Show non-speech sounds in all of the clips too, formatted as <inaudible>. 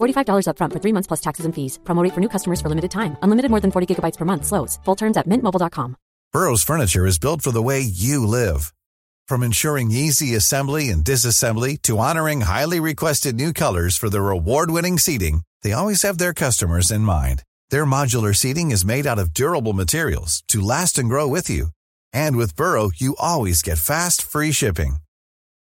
$45 upfront for three months plus taxes and fees. Promo for new customers for limited time. Unlimited more than 40 gigabytes per month. Slows. Full terms at mintmobile.com. Burrow's furniture is built for the way you live. From ensuring easy assembly and disassembly to honoring highly requested new colors for their award-winning seating, they always have their customers in mind. Their modular seating is made out of durable materials to last and grow with you. And with Burrow, you always get fast, free shipping.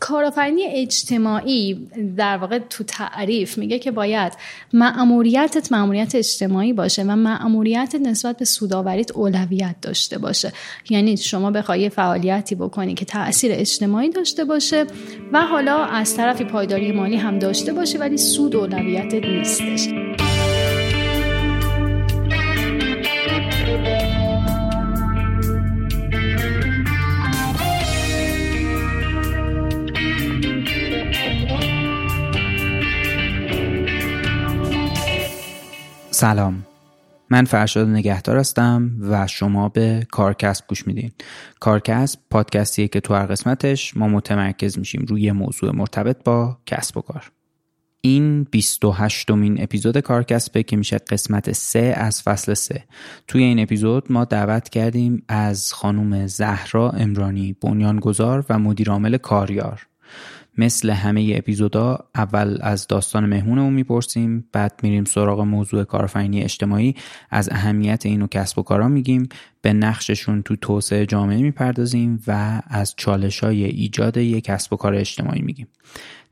کارآفرینی اجتماعی در واقع تو تعریف میگه که باید مأموریتت مأموریت اجتماعی باشه و مأموریتت نسبت به سوداوریت اولویت داشته باشه. یعنی شما بخوای فعالیتی بکنی که تاثیر اجتماعی داشته باشه و حالا از طرفی پایداری مالی هم داشته باشه ولی سود اولویتت نیستش. سلام. من فرشاد نگهدار هستم و شما به کارکسب گوش میدین. کارکسب پادکستیه که تو هر قسمتش ما متمرکز میشیم روی موضوع مرتبط با کسب و کار. این 28 مین اپیزود کارکسبه که میشه قسمت 3 از فصل 3 توی این اپیزود ما دعوت کردیم از خانم زهرا امرانی بنیانگذار و مدیرعامل کاریار. مثل همه اپیزودا اول از داستان مهمونمون می‌پرسیم بعد میریم سراغ موضوع کارآفرینی اجتماعی. از اهمیت این نوع کسب و کارا میگیم. به نقششون تو توسعه جامعه می‌پردازیم و از چالش های ایجاد یک کسب و کار اجتماعی میگیم.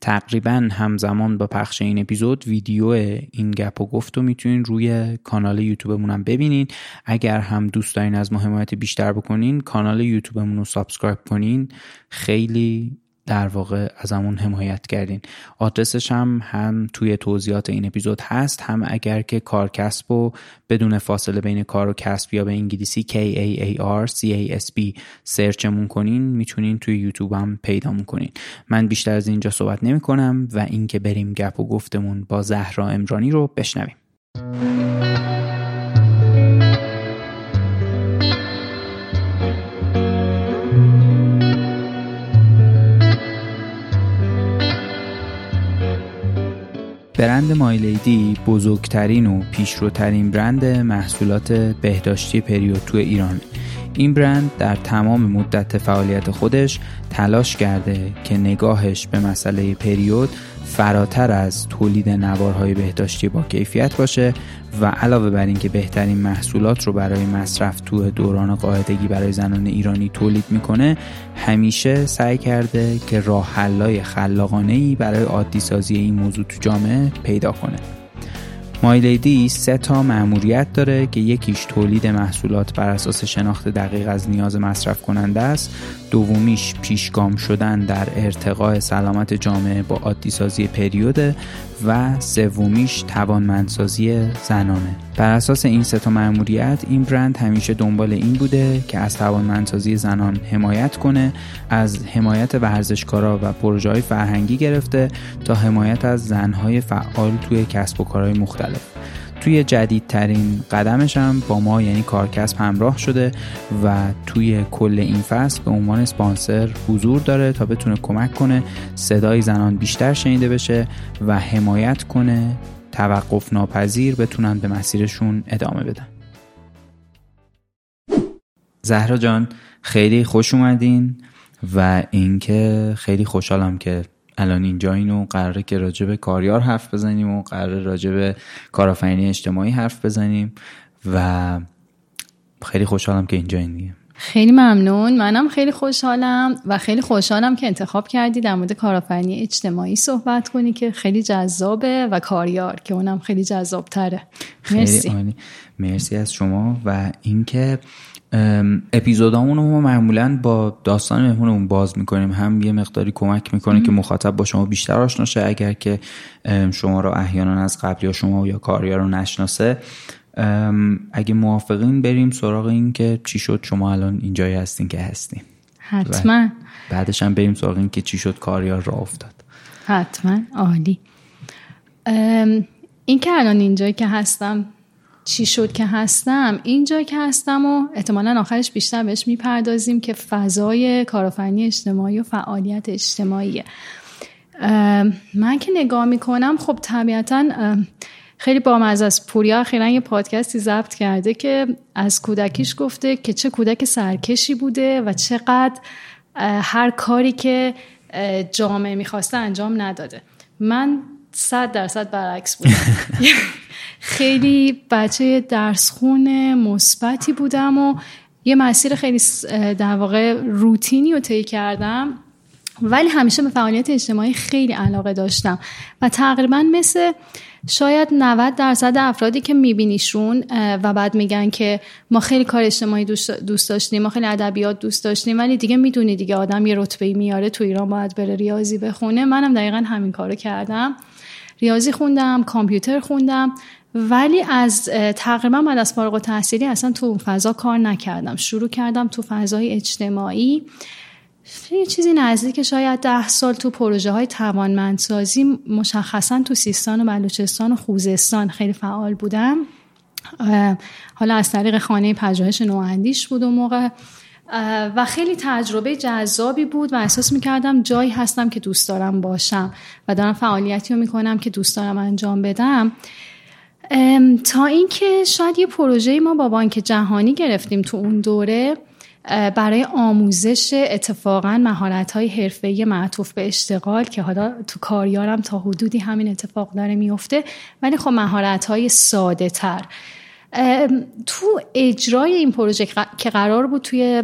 تقریبا همزمان با پخش این اپیزود ویدیو این گپ و گفت رو می‌تونین روی کانال یوتیوبمون هم ببینین. اگر هم دوست دارین از ما حمایت بیشتر بکنین کانال یوتیوبمون رو subscribe کنین. خیلی در واقع ازمون حمایت کردین. آدرسش هم هم توی توضیحات این اپیزود هست هم اگر که کار کسب و بدون فاصله بین کار و کسب یا به انگلیسی K A A R C A S B سرچمون کنین می‌تونین توی یوتیوب هم پیدا کنین من بیشتر از اینجا صحبت نمی کنم و اینکه بریم گپ و گفتمون با زهرا امرانی رو بشنویم. برند مایلیدی بزرگترین و پیشروترین برند محصولات بهداشتی پریود تو ایران. این برند در تمام مدت فعالیت خودش تلاش کرده که نگاهش به مسئله پریود فراتر از تولید نوارهای بهداشتی با کیفیت باشه و علاوه بر اینکه بهترین محصولات رو برای مصرف تو دوران قاعدگی برای زنان ایرانی تولید می‌کنه همیشه سعی کرده که راه حلای خلاقانه ای برای عادی سازی این موضوع تو جامعه پیدا کنه. مایلیدی سه تا مأموریت داره که یکیش تولید محصولات بر اساس شناخت دقیق از نیاز مصرف کننده است. دومیش پیشگام شدن در ارتقاء سلامت جامعه با عادی سازی پریوده و سومیش توانمندسازی زنانه. بر اساس این سه تا مأموریت این برند همیشه دنبال این بوده که از توانمندسازی زنان حمایت کنه از حمایت ورزشکارا و پروژه فرهنگی گرفته تا حمایت از زنهای فعال توی کسب و کارهای مختلف. توی جدیدترین قدمش هم با ما یعنی کارکسب همراه شده و توی کل این فصل به عنوان سپانسر حضور داره تا بتونه کمک کنه صدای زنان بیشتر شنیده بشه و حمایت کنه توقف ناپذیر بتونن به مسیرشون ادامه بدن. زهرا جان خیلی خوش اومدین و اینکه خیلی خوشحالم که الان اینجا اینو قراره که راجع به کاریار حرف بزنیم و قراره راجع به کارآفرینی اجتماعی حرف بزنیم و خیلی خوشحالم که اینجا این دیگه خیلی ممنون. منم خیلی خوشحالم و خیلی خوشحالم که انتخاب کردی در مورد کارآفرینی اجتماعی صحبت کنی که خیلی جذابه و کاریار که اونم خیلی جذاب تره مرسی. مرسی از شما و اینکه اپیزودامون رو معمولا با داستان مهمونمون باز می‌کنیم. هم یه مقداری کمک می‌کنه که مخاطب با شما بیشتر آشنا شه. اگر که شما رو احیانا از قبل یا شما یا کاریا رو نشناسه اگه موافقین بریم سراغ این که چی شد. شما الان اینجایی هستین که هستین. حتما. بعدش هم بریم سراغ این که چی شد کاریا را افتاد. حتما. عالی. این که الان اینجایی که هستم چی شد که هستم اینجا که هستم و احتمالا آخرش بیشتر بهش می‌پردازیم که فضای کارآفرینی اجتماعی و فعالیت اجتماعیه. من که نگاه می‌کنم خب طبیعتا خیلی با از پوریا اخیرا یه پادکستی ضبط کرده که از کودکیش گفته که چه کودک سرکشی بوده و چقدر هر کاری که جامعه می‌خواسته انجام نداده. من صد درصد برعکس بودم. <laughs> خیلی بچه درسخون مثبتی بودم و یه مسیر خیلی در واقع روتینی رو طی کردم. ولی همیشه به فعالیت اجتماعی خیلی علاقه داشتم. و تقریبا مثل شاید 90 درصد افرادی که میبینیشون و بعد میگن که ما خیلی کار اجتماعی دوست داشتیم ما خیلی ادبیات دوست داشتیم ولی دیگه می‌دونی دیگه آدم یه رتبه میاره تو ایران باید بره ریاضی بخونه. منم دقیقا همین کارو کردم. ریاضی خوندم کامپیوتر خوندم ولی از تقریبا بعد از فارغ التحصیلی اصلا تو فضا کار نکردم. شروع کردم تو فضای اجتماعی. یه چیزی نزدیک شاید ده سال تو پروژه های توانمندسازی مشخصا تو سیستان و بلوچستان و خوزستان خیلی فعال بودم. حالا از طریق خانه پژوهش نواندیش بود و موقع. و خیلی تجربه جذابی بود و احساس می‌کردم جایی هستم که دوست دارم باشم و دارم فعالیتی رو می‌کنم که دوست دارم انجام بدم. تا اینکه شاید یه پروژه ما با بانک جهانی گرفتیم تو اون دوره برای آموزش اتفاقا مهارت های حرفه‌ای معطوف به اشتغال که حالا تو کاریارم تا حدودی همین اتفاق داره میفته ولی خب مهارت های ساده تر تو اجرای این پروژه که قرار بود توی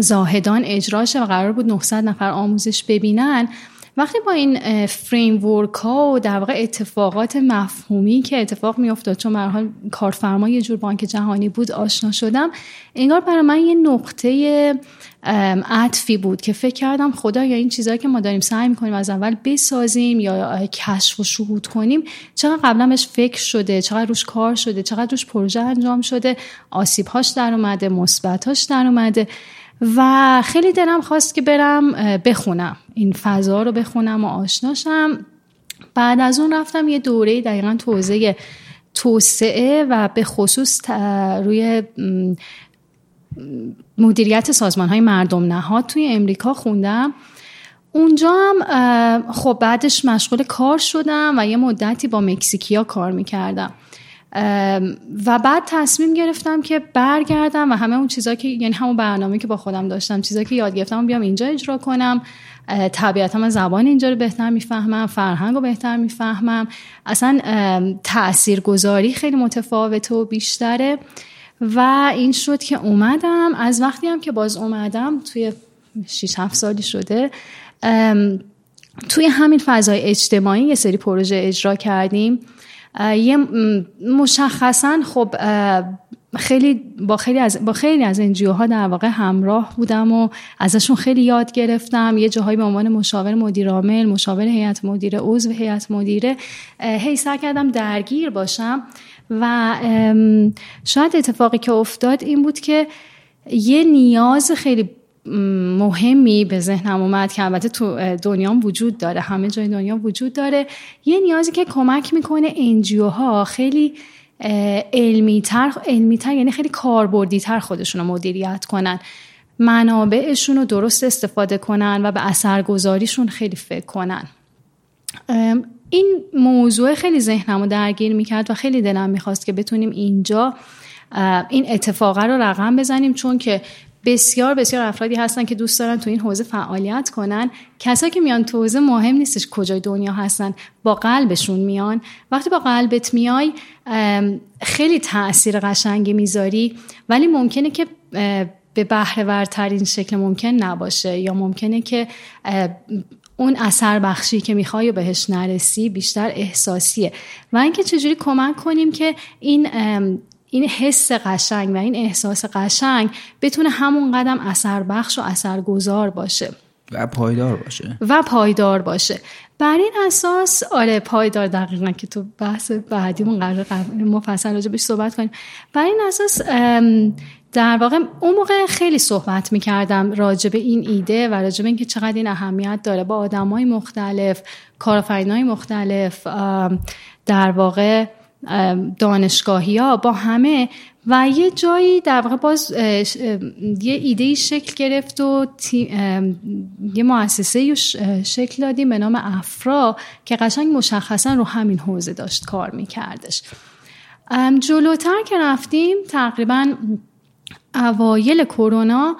زاهدان اجراشه و قرار بود 900 نفر آموزش ببینن وقتی با این فریم ها و در واقع اتفاقات مفهومی که اتفاق می افتاد چون حال کارفرما یه جور بانک جهانی بود آشنا شدم انگار برای من یه نقطه عطفی بود که فکر کردم خدا یا این چیزهایی که ما داریم سعی می‌کنیم از اول بسازیم یا کشف و شهود کنیم چقدر قبلا بهش فکر شده چقدر روش کار شده چقدر روش پروژه انجام شده آسیبهاش در اومده مثبتاش در اومده و خیلی دلم خواست که برم بخونم. این فضا رو بخونم و آشناشم. بعد از اون رفتم یه دوره دقیقا توزیع توسعه و به خصوص روی مدیریت سازمان های مردم نهاد توی امریکا خوندم. اونجا هم خب بعدش مشغول کار شدم و یه مدتی با مکزیکیا کار می‌کردم. و بعد تصمیم گرفتم که برگردم و همه اون چیزا که یعنی همون برنامه که با خودم داشتم چیزا که یاد گرفتم بیام اینجا اجرا کنم. طبیعتا من زبان اینجا رو بهتر می‌فهمم فرهنگ رو بهتر می‌فهمم. اصلا تأثیر گذاری خیلی متفاوته و بیشتره. و این شد که اومدم. از وقتی هم که باز اومدم توی 6 7 سالی شده توی همین فضای اجتماعی یه سری پروژه اجرا کردیم. یه مشخصا خب خیلی با خیلی از با خیلی از انجیو ها در واقع همراه بودم و ازشون خیلی یاد گرفتم. یه جاهایی به عنوان مشاور مدیر عامل مشاور هیئت مدیره عضو هیئت مدیره هی سعی کردم درگیر باشم. و شاید اتفاقی که افتاد این بود که یه نیاز خیلی مهمی به ذهنم اومد که البته تو دنیا وجود داره همه جای دنیا وجود داره. یه نیازی که کمک می‌کنه انجیو ها خیلی علمی تر, علمی تر یعنی خیلی کاربردی تر خودشون رو مدیریت کنن. منابعشون رو درست استفاده کنن و به اثرگذاریشون خیلی فکر کنن. این موضوع خیلی ذهنم رو درگیر می‌کرد و خیلی دلم می‌خواست که بتونیم اینجا این اتفاقه رو رقم بزنیم چون که بسیار بسیار افرادی هستن که دوست دارن تو این حوزه فعالیت کنن. کسایی که میان تو حوزه مهم نیستش کجای دنیا هستن. با قلبشون میان. وقتی با قلبت میای خیلی تاثیر قشنگی می‌ذاری. ولی ممکنه که به بهره ورترین شکل ممکن نباشه یا ممکنه که اون اثر بخشی که می‌خوای بهش نرسی بیشتر احساسیه. و اینکه چجوری کمک کنیم که این این حس قشنگ و این احساس قشنگ بتونه همون قدم اثر بخش و اثر گذار باشه. و پایدار باشه. و پایدار باشه. بر این اساس آره پایدار دقیقا که تو بحث بعدیمون قرار مفصل راجع بهش صحبت کنیم. بر این اساس در واقع اون موقع خیلی صحبت می‌کردم راجع به این ایده و راجع به اینکه چقدر این اهمیت داره. با آدم های مختلف کارفرین های مختلف در واقع دانشگاهی ها با همه و یه جایی در واقع باز یه ایده شکل گرفت و یه مؤسسه شکل دادیم به نام افرا که قشنگ مشخصا رو همین حوزه داشت کار میکردش. جلوتر که رفتیم تقریبا اوایل کرونا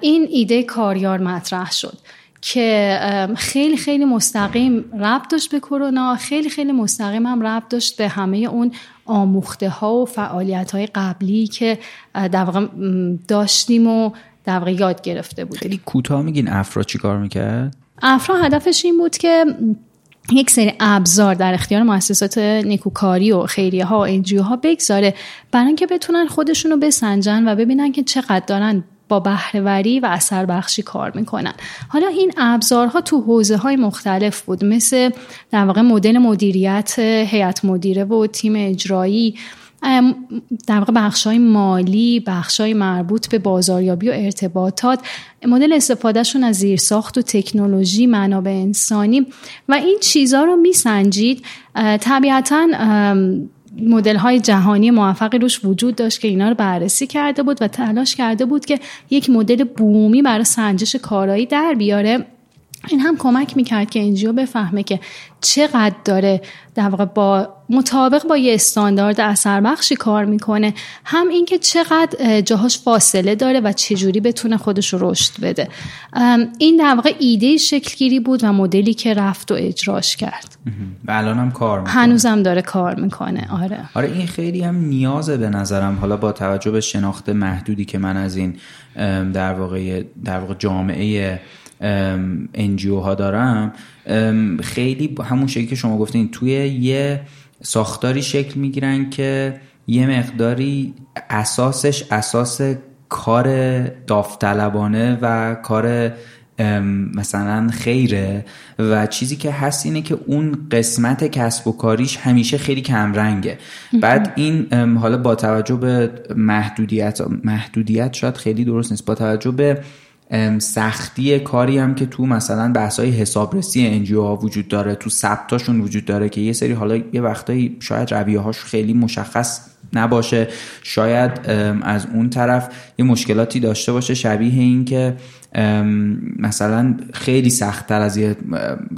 این ایده کاریار مطرح شد که خیلی خیلی مستقیم ربط داشت به کرونا خیلی خیلی مستقیم هم ربط داشت به همه اون آموخته ها و فعالیت های قبلی که در واقع داشتیم و در واقع یاد گرفته بود خیلی کوتاه میگین افرا چی کار می‌کرد؟ افرا هدفش این بود که یک سری ابزار در اختیار مؤسسات نیکوکاری و خیریه ها و انجیو ها بگذاره برای اینکه بتونن خودشون رو بسنجن و ببینن که چقدر دارن با بهرهوری و اثر بخشی کار می‌کنن. حالا این ابزارها تو حوزه های مختلف بود مثل در واقع مدل مدیریت هیئت مدیره و تیم اجرایی در واقع بخش های مالی بخش های مربوط به بازاریابی و ارتباطات مدل استفادهشون از زیرساخت و تکنولوژی منابع انسانی و این چیزها رو میسنجید. طبیعتا مدل های جهانی موفقی روش وجود داشت که اینا رو بررسی کرده بود و تلاش کرده بود که یک مدل بومی برای سنجش کارایی در بیاره. این هم کمک می‌کرد که انجیو بفهمه که چقدر داره در واقع با مطابق با یه استاندارد اثر بخشی کار می‌کنه. هم اینکه چقدر جاهاش فاصله داره و چجوری بتونه خودش رو رشد بده. این در واقع ایده شکلگیری بود و مدلی که رفت و اجراش کرد. و الان هم کار می‌کنه. هنوزم داره کار می‌کنه. آره. آره این خیلی هم نیازه به نظرم. حالا با توجه به شناخت محدودی که من از این در واقع در واقع جامعه انجیو ها دارم. خیلی همون شکلی که شما گفتین توی یه ساختاری شکل می‌گیرن که یه مقداری اساسش اساس کار داوطلبانه و کار مثلا خیره. و چیزی که هست اینه که اون قسمت کسب و کاریش همیشه خیلی کم رنگه. بعد این حالا با توجه به محدودیت محدودیت شاید خیلی درست نیست. با توجه به سختی کاری هم که تو مثلا بحث های حسابرسی انجیو ها وجود داره تو ثبتاشون وجود داره که یه سری حالا یه وقتایی شاید رویه هاش خیلی مشخص نباشه. شاید از اون طرف یه مشکلاتی داشته باشه شبیه این که مثلا خیلی سختتر از یه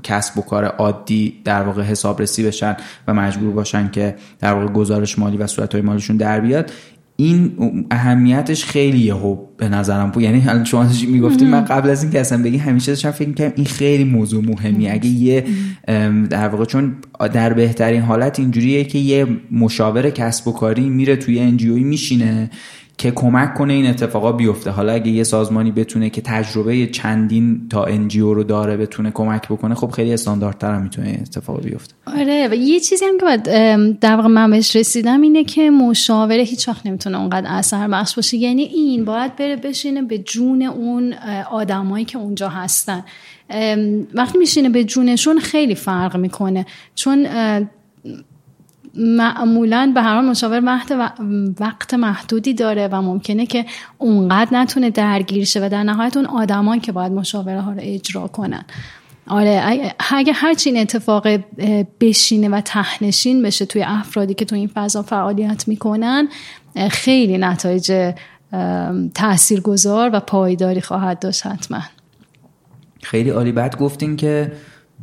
کسب و کار عادی در واقع حسابرسی بشن و مجبور باشن که در واقع گزارش مالی و صورت های مالیشون در بیاد. این اهمیتش خیلی خوب به نظرم بود. یعنی الان شما می‌گفتیم من قبل از اینکه اصلا بگی همیشه داشتم فکر می‌کنم این خیلی موضوع مهمی اگه یه در واقع چون در بهترین حالت اینجوریه که یه مشاور کسب و کاری میره توی انجیوی میشینه. که کمک کنه این اتفاقا بیفته. حالا اگه یه سازمانی بتونه که تجربه چندین تا انجیو رو داره بتونه کمک بکنه خب خیلی استانداردتر هم می‌تونه اتفاق بیفته. آره و یه چیزی هم که باید در واقع من بهش رسیدم اینه که مشاوره هیچ وقت نمی‌تونه اونقدر اثر بخش باشه. یعنی این باید بره بشینه به جون اون آدمایی که اونجا هستن. وقتی میشینه به جونشون خیلی فرق می‌کنه. چون معمولا به هر حال مشاور وقت محدودی داره و ممکنه که اونقدر نتونه درگیر شه و در نهایت اون آدمان که باید مشاوره ها رو اجرا کنن. آره اگه هرچی این اتفاق بشینه و تهنشین بشه توی افرادی که توی این فضا فعالیت می‌کنن خیلی نتایج تاثیرگذار و پایداری خواهد داشت حتما. خیلی عالی. بعد گفتین که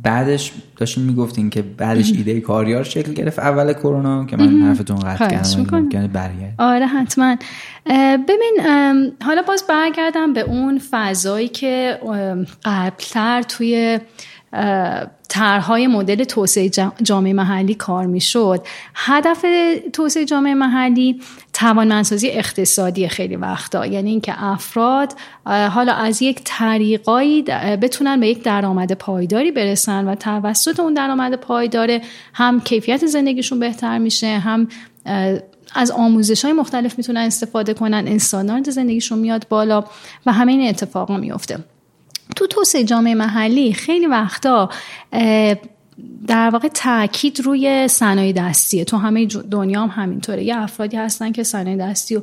بعدش داشتین می‌گفتین که بعدش ایده کاریار شکل گرفت. اول کرونا که من حرفتون قطع کردم برگرد. آره حتما. ببین حالا باز برگردم به اون فضایی که قبلتر توی طرحهای مدل توسعه جامعه محلی کار می‌شد. هدف توسعه جامعه محلی توانمندسازی اقتصادی خیلی وقتا یعنی اینکه افراد حالا از یک طریقایی بتونن به یک درآمد پایداری برسن و توسط اون درآمد پایدار هم کیفیت زندگیشون بهتر میشه هم از آموزش های مختلف می‌تونن استفاده کنن انسانات زندگیشون میاد بالا و همه این اتفاقا میفته تو توسعه جامعه محلی خیلی وقتا در واقع تاکید روی صنایع دستیه. تو همه دنیا هم همینطوره. یه افرادی هستن که صنایع دستی رو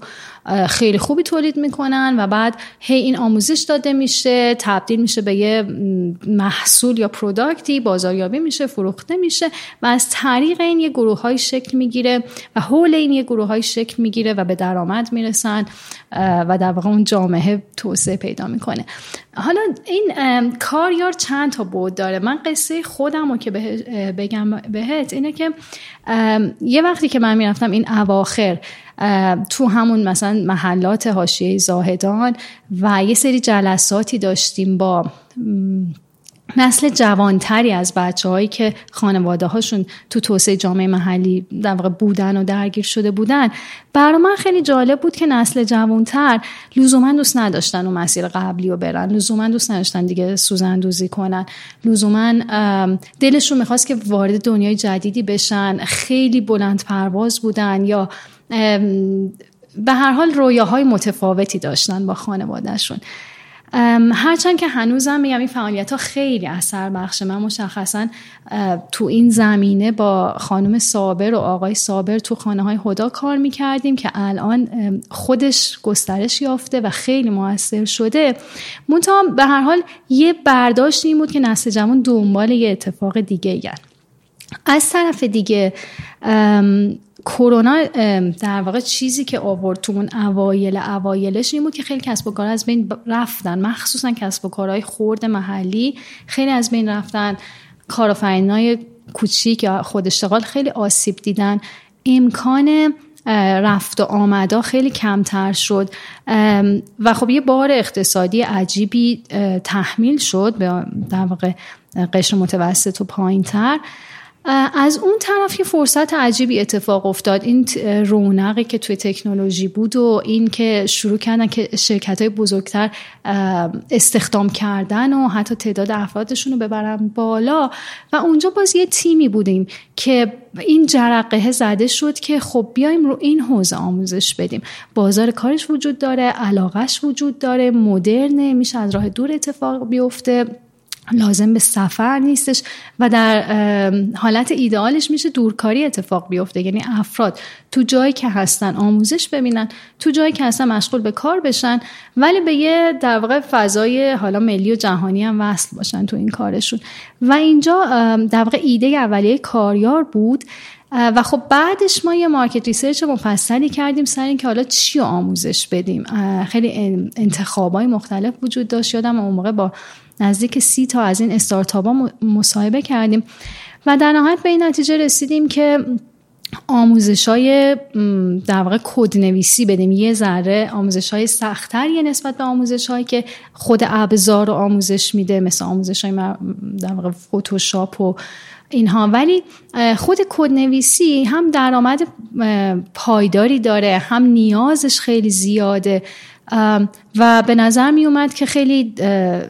خیلی خوبی تولید می‌کنن و بعد هی این آموزش داده میشه تبدیل میشه به یه محصول یا پروداکتی بازاریابی میشه فروخته میشه و از طریق این یه گروه های شکل می‌گیره و حول این یه گروه های شکل می‌گیره و به درآمد می‌رسن و در واقع اون جامعه توسعه پیدا می‌کنه. حالا این کاریار چند تا بود داره؟ من قصه خودم رو که بگم بهت اینه که یه وقتی که من می‌رفتم این اواخر تو همون مثلا محلات حاشیه زاهدان و یه سری جلساتی داشتیم با نسل جوانتری از بچه هایی که خانواده هاشون تو توسعه جامعه محلی در واقع بودن و درگیر شده بودن برای من خیلی جالب بود که نسل جوانتر لزوما دوست نداشتن و مسیر قبلی رو برن لزوما دوست نداشتن دیگه سوزندوزی کنن. لزوما دلشون می‌خواست که وارد دنیای جدیدی بشن خیلی بلند پرواز بودن یا به هر حال رویاهای متفاوتی داشتن با خانوادهشون. هرچند که هنوزم میگم این فعالیت ها خیلی اثر بخشه من مشخصا تو این زمینه با خانم صابر و آقای صابر تو خانه های هدا کار می‌کردیم که الان خودش گسترش یافته و خیلی موثر شده منتها به هر حال یه برداشت این بود که نسل جوان دنبال یه اتفاق دیگه گرد. از طرف دیگه کرونا در واقع چیزی که آورد تو اون اوایل اوایلش این بود که خیلی کسب و کار از بین رفتن. مخصوصا کسب و کارهای خورد محلی خیلی از بین رفتن. کارآفرینای کوچیک یا خود اشتغال خیلی آسیب دیدن. امکان رفت و آمدا خیلی کمتر شد. و خب یه بار اقتصادی عجیبی تحمیل شد. به در واقع قشر متوسط و پایین تر از اون طرف یه فرصت عجیبی اتفاق افتاد. این رونقی که توی تکنولوژی بود و این که شروع کردن که شرکت های بزرگتر استخدام کردن و حتی تعداد افرادشون رو ببرن بالا. و اونجا باز یه تیمی بودیم که این جرقه زده شد که خب بیایم رو این حوزه آموزش بدیم. بازار کارش وجود داره علاقش وجود داره مدرنه میشه از راه دور اتفاق بیفته. لازم به سفر نیستش و در حالت ایدئالش میشه دورکاری اتفاق بیفته. یعنی افراد تو جایی که هستن آموزش ببینن تو جایی که هستن مشغول به کار بشن ولی به یه در واقع فضای حالا ملی و جهانی هم وصل باشن تو این کارشون. و اینجا در واقع ایده اولیه کاریار بود. و خب بعدش ما یه market research مفصلی کردیم سر اینکه حالا چی آموزش بدیم. خیلی انتخابای مختلف وجود داشت. یادم اون موقع با نزدیک سی تا از این استارتاپ ها مصاحبه کردیم و در نهایت به این نتیجه رسیدیم که آموزش های در واقع کدنویسی بدیم. یه ذره آموزش های سختتر نسبت به آموزش هایی که خود ابزار رو آموزش میده مثل آموزش های در واقع فوتوشاپ و اینها. ولی خود کدنویسی هم درآمد پایداری داره هم نیازش خیلی زیاده. و به نظر می اومد که خیلی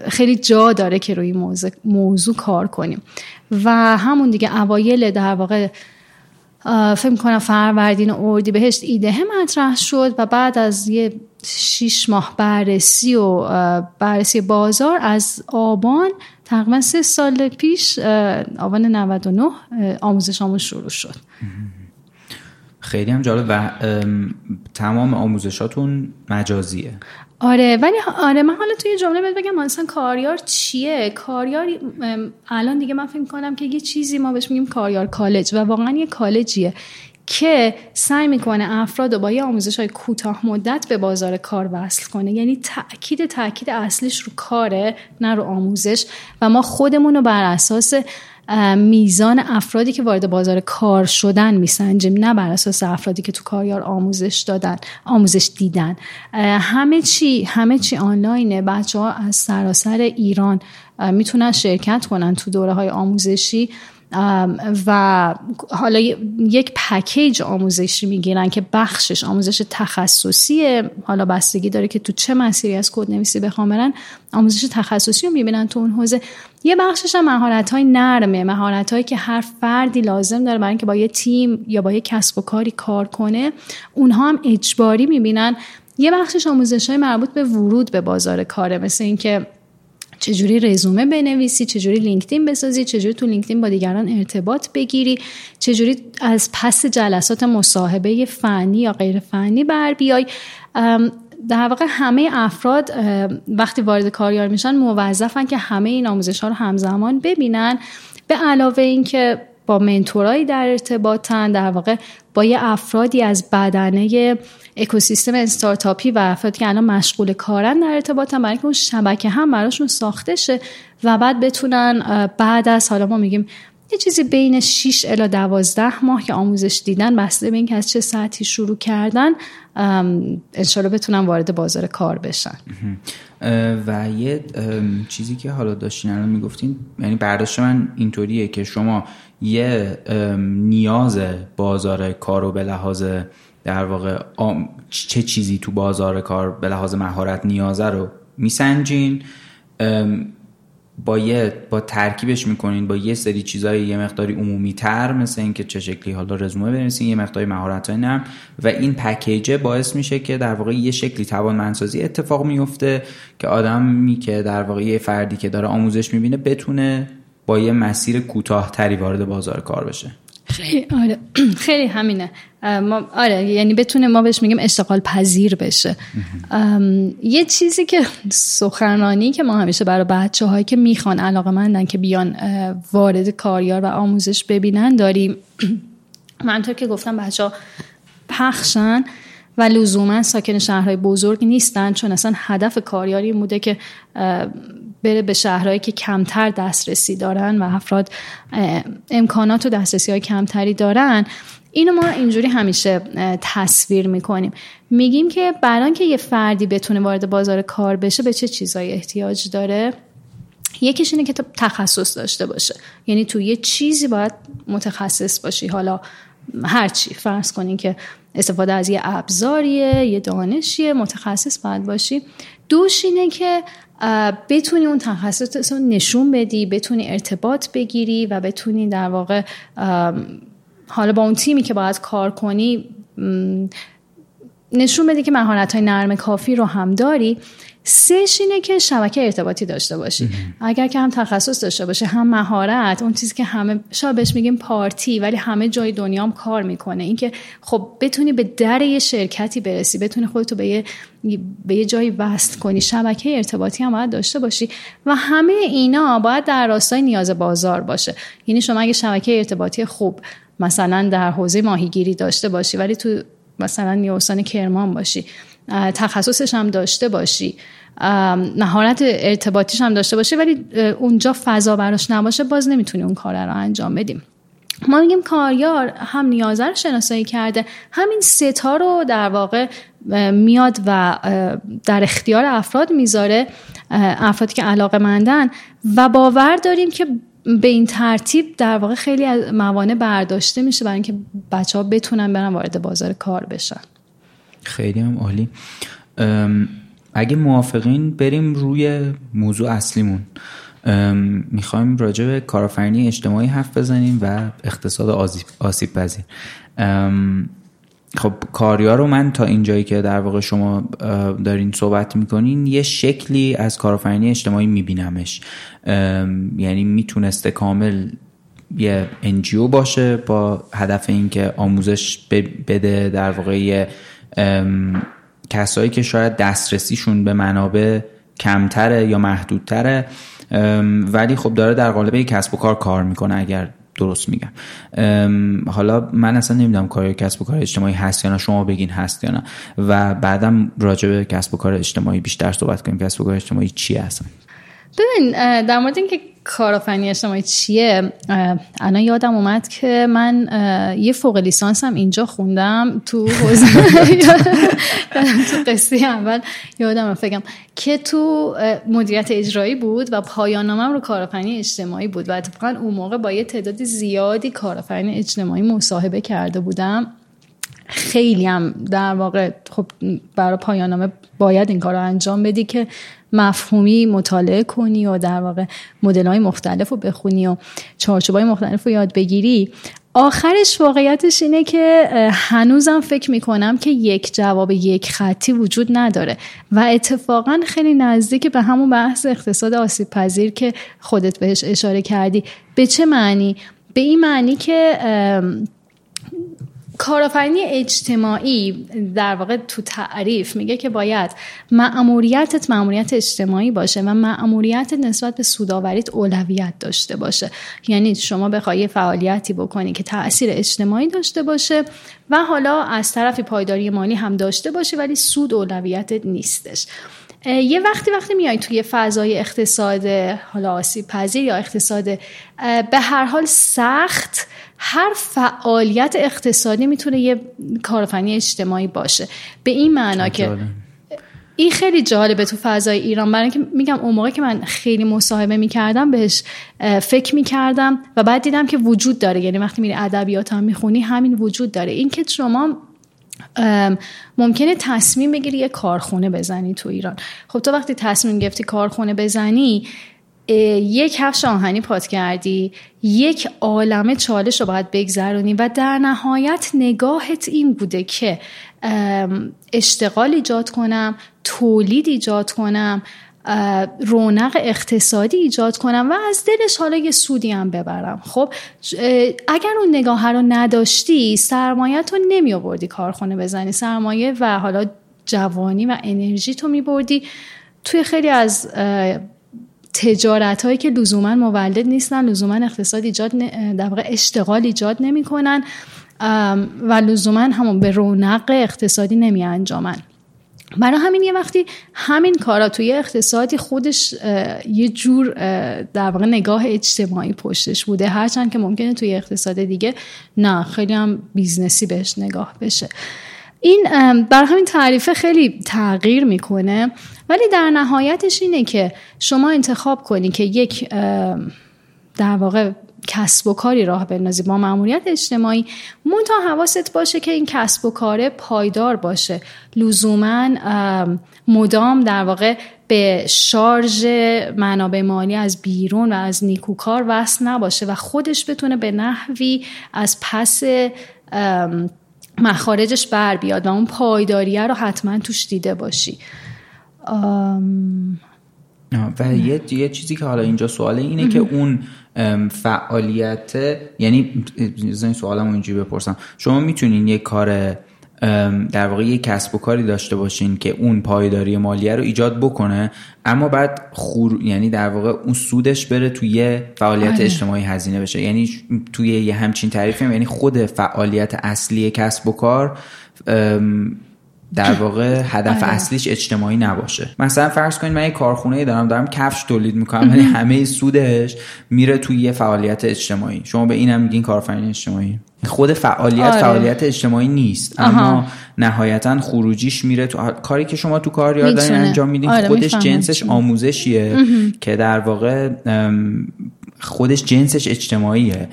خیلی جا داره که روی موضوع, موضوع کار کنیم. و همون دیگه اوایل در واقع فکر کنم فروردین اردی بهشت ایده هم مطرح شد و بعد از یه شیش ماه بررسی و بررسی بازار از آبان تقریبا سه سال پیش آبان 99 آموزش آموز شروع شد. خیلی هم جالب و تمام آموزشاتون مجازیه. آره ولی آره من حالا توی جمله بهت بگم مثلا کاریار چیه؟ کاریار الان دیگه من فکر کنم که یه چیزی ما بهش میگیم کاریار کالج و واقعا یه کالجیه که سعی می‌کنه افراد رو با یه آموزش های کوتاه مدت به بازار کار وصل کنه. یعنی تاکید تاکید اصلیش رو کاره نه رو آموزش و ما خودمون رو بر اساس میزان افرادی که وارد بازار کار شدن میسنجیم نه بر اساس افرادی که تو کاریار آموزش دادن آموزش دیدن. همه چی همه چی آنلاینه. بچه ها از سراسر ایران می‌تونن شرکت کنن تو دوره های آموزشی. و حالا یک پکیج آموزشی می‌گیرن که بخشش آموزش تخصصی حالا بستگی داره که تو چه مسیری از کد نویسی بخوام برن آموزش تخصصی رو می‌بینن تو اون حوزه. یه بخشش هم مهارت های نرمه مهارت هایی که هر فردی لازم داره برای اینکه با یه تیم یا با یه کسب و کاری کار کنه اونها هم اجباری می‌بینن. یه بخشش آموزش های مربوط به ورود به بازار کاره مثل اینکه چجوری رزومه بنویسی چجوری لینکدین بسازی چجوری تو لینکدین با دیگران ارتباط بگیری چجوری از پس جلسات مصاحبه فنی یا غیر فنی بر بیای. در واقع همه افراد وقتی وارد کاریار میشن موظفن که همه این آموزش ها رو همزمان ببینن. به علاوه اینکه با منتورایی در ارتباطن در واقع با یه افرادی از بدنه اکوسیستم استارتاپی و افرادی که الان مشغول کارن در ارتباطن برای اینکه اون شبکه هم براشون ساخته شه و بعد بتونن بعد از حالا ما میگیم یه چیزی بین 6 الا 12 ماه که آموزش دیدن بسته به اینکه از چه ساعتی شروع کردن انشالله بتونن وارد بازار کار بشن. و یه چیزی که حالا داشتین الان می‌گفتین یعنی برداشت من اینطوریه که شما یه نیاز بازار کار و به لحاظ در واقع چه چیزی تو بازار کار به لحاظ مهارت نیازه رو میسنجین. با یه با ترکیبش می‌کنین با یه سری چیزای یه مقداری عمومی تر مثل اینکه چه شکلی حالا رزومه بنویسین یه مقداری مهارت نرم و این پکیجه باعث میشه که در واقع یه شکلی توانمندسازی اتفاق میفته که آدمی که در واقع یه فردی که داره آموزش می‌بینه بتونه با یه مسیر کوتاهتری وارد بازار کار بشه. خیلی آره. <clears throat> خیلی همینه. ما آره یعنی بتونه ما بهش میگیم اشتغال پذیر بشه. یه چیزی که سخنرانی که ما همیشه برای بچه هایی که می‌خوان علاقه مندن که بیان وارد کاریار و آموزش ببینن داریم. <clears throat> منطور که گفتم بچه ها پخشن و لزوما ساکن شهرهای بزرگ نیستن چون اصلا هدف کاریاری بوده که بره به شهرهایی که کمتر دسترسی دارن و افراد امکانات و دسترسی های کمتری دارن. اینو ما اینجوری همیشه تصویر می‌کنیم. میگیم که برای که یه فردی بتونه وارد بازار کار بشه به چه چیزهایی احتیاج داره؟ یکیش اینه که تخصص داشته باشه. یعنی تو یه چیزی باید متخصص باشی. حالا هرچی فرض کنین که استفاده از یه ابزاریه یه دانشیه متخصص باید باشی. دوش اینه که بتونی اون تخصص رو نشون بدی بتونی ارتباط بگیری و بتونی در واقع حالا با اون تیمی که باید کار کنی نشون بدی که مهارت های نرم کافی رو هم داری. سهش اینه که شبکه ارتباطی داشته باشی. اگر که هم تخصص داشته باشه هم مهارت اون چیزی که همه شاید بهش میگیم پارتی ولی همه جای دنیا هم کار می‌کنه. اینکه خب بتونی به در یه شرکتی برسی بتونی خودتو به یه به یه جایی وصل کنی شبکه ارتباطی هم باید داشته باشی. و همه اینا باید در راستای نیاز بازار باشه. یعنی شما اگه شبکه ارتباطی خوب مثلا در حوزه ماهیگیری داشته باشی ولی تو مثلا نیوستان کرمان باشی تخصصش هم داشته باشی مهارت ارتباطیش هم داشته باشه ولی اونجا فضا براش نباشه باز نمی‌تونی اون کار رو انجام بدیم. ما میگیم کاریار هم نیازه رو شناسایی کرده همین ستا رو در واقع میاد و در اختیار افراد می‌ذاره افرادی که علاقه مندن و باور داریم که به این ترتیب در واقع خیلی از موانع برداشته میشه برای اینکه بچه ها بتونن برن وارد بازار کار بشن. خیلی هم عالی. اگه موافقین بریم روی موضوع اصلیمون. می‌خوایم راجع به کارآفرینی اجتماعی حرف بزنیم و اقتصاد آسیب پذیر. خب کاریا رو من تا اینجایی که در واقع شما دارین صحبت می‌کنین یه شکلی از کارآفرینی اجتماعی میبینمش. یعنی می‌تونسته کامل یه انجیو باشه با هدف اینکه آموزش بده در واقع کسایی که شاید دسترسیشون به منابع کمتره یا محدودتره ولی خب داره در قالب یک کسب و کار کار می‌کنه اگر درست میگم. حالا من اصلا نمی‌دونم کار کسب و کار اجتماعی هست یا نه شما بگین هست یا نه. و بعدم راجع به کسب و کار اجتماعی بیشتر صحبت کنیم. کسب و کار اجتماعی چی هستن ببین در مورد اینکه کارآفرینی اجتماعی چیه؟ الان یادم اومد که من یه فوق لیسانسم اینجا خوندم تو حوزه <laughs> تو قصه اول. یادم فکرم که تو مدیریت اجرایی بود و پایانامم رو کارآفرینی اجتماعی بود و اتفاقا اون موقع با یه تعداد زیادی کارآفرین اجتماعی مصاحبه کرده بودم. خیلی هم در واقع خب برای پایانامه باید این کار رو انجام بدی که مفهومی مطالعه کنی و در واقع مدل های مختلف رو بخونی و چارچوب های مختلف رو یاد بگیری آخرش واقعیتش اینه که هنوزم فکر می‌کنم که یک جواب یک خطی وجود نداره و اتفاقا خیلی نزدیک به همون بحث اقتصاد آسیب پذیر که خودت بهش اشاره کردی به چه معنی؟ به این معنی که کارآفرینی اجتماعی در واقع تو تعریف میگه که باید معموریتت معموریت اجتماعی باشه و معموریت نسبت به سوداوریت اولویت داشته باشه. یعنی شما بخوای فعالیتی بکنی که تاثیر اجتماعی داشته باشه و حالا از طرفی پایداری مالی هم داشته باشه ولی سود اولویتت نیستش. یه وقتی وقتی میای توی فضای اقتصاد حالا آسیب پذیر یا اقتصاد به هر حال سخت هر فعالیت اقتصادی می‌تونه یه کارفنی اجتماعی باشه. به این معنا که این خیلی جالبه تو فضای ایران. برای اینکه میگم اون موقع که من خیلی مصاحبه می‌کردم بهش فکر می‌کردم و بعد دیدم که وجود داره. یعنی وقتی میری ادبیات هم می‌خونی همین وجود داره. این که شما ممکنه تصمیم بگیری یه کارخونه بزنی تو ایران. خب تو وقتی تصمیم گرفتی کارخونه بزنی یک کفش آهنی پات کردی یک عالمه چالش رو باید بگذرونی و در نهایت نگاهت این بوده که اشتغال ایجاد کنم تولید ایجاد کنم رونق اقتصادی ایجاد کنم و از دلش حالا یه سودی هم ببرم. خب اگر اون نگاه رو نداشتی سرمایه تو نمی آوردی کارخونه بزنی. سرمایه و حالا جوانی و انرژی تو می بردی. توی خیلی از تجارت هایی که لزوما مولد نیستن لزوما اقتصاد ایجاد در واقع اشتغال ایجاد نمی کنن و لزوما همون به رونق اقتصادی نمی انجامن برای همین یه وقتی همین کارا توی اقتصادی خودش یه جور در واقع نگاه اجتماعی پشتش بوده. هرچند که ممکنه توی اقتصاد دیگه نه خیلی هم business ی بهش نگاه بشه. این برای همین تعریفه خیلی تغییر می‌کنه. ولی در نهایتش اینه که شما انتخاب کنی که یک در واقع کسب و کاری راه بندازی با مسئولیت اجتماعی. تا حواست باشه که این کسب و کاره پایدار باشه. لزوما مدام در واقع به شارژ منابع مالی از بیرون و از نیکوکار وصل نباشه و خودش بتونه به نحوی از پس مخارجش بر بیاد و اون پایداریه رو حتما توش دیده باشی. و یه،, یه چیزی که حالا اینجا سواله اینه که اون فعالیت یعنی این سوالم اینجوری بپرسم. شما می‌تونین یه کار در واقع یه کسب و کاری داشته باشین که اون پایداری مالیه رو ایجاد بکنه اما بعد خور یعنی در واقع اون سودش بره توی فعالیت آره. اجتماعی هزینه بشه. یعنی توی یه همچین تعریفی یعنی خود فعالیت اصلی کسب و کار در واقع هدف آره. اصلیش اجتماعی نباشه. مثلا فرض کنید من یه کارخونه دارم دارم کفش تولید می‌کنم ولی همه سودش میره توی یه فعالیت اجتماعی. شما به اینم میگین کارآفرینی اجتماعی. خود فعالیت آره. فعالیت اجتماعی نیست اما نهایتا خروجیش میره تو کاری که شما تو کار یاد انجام میدین آره خودش جنسش آموزشیه که در واقع خودش جنسش اجتماعیه.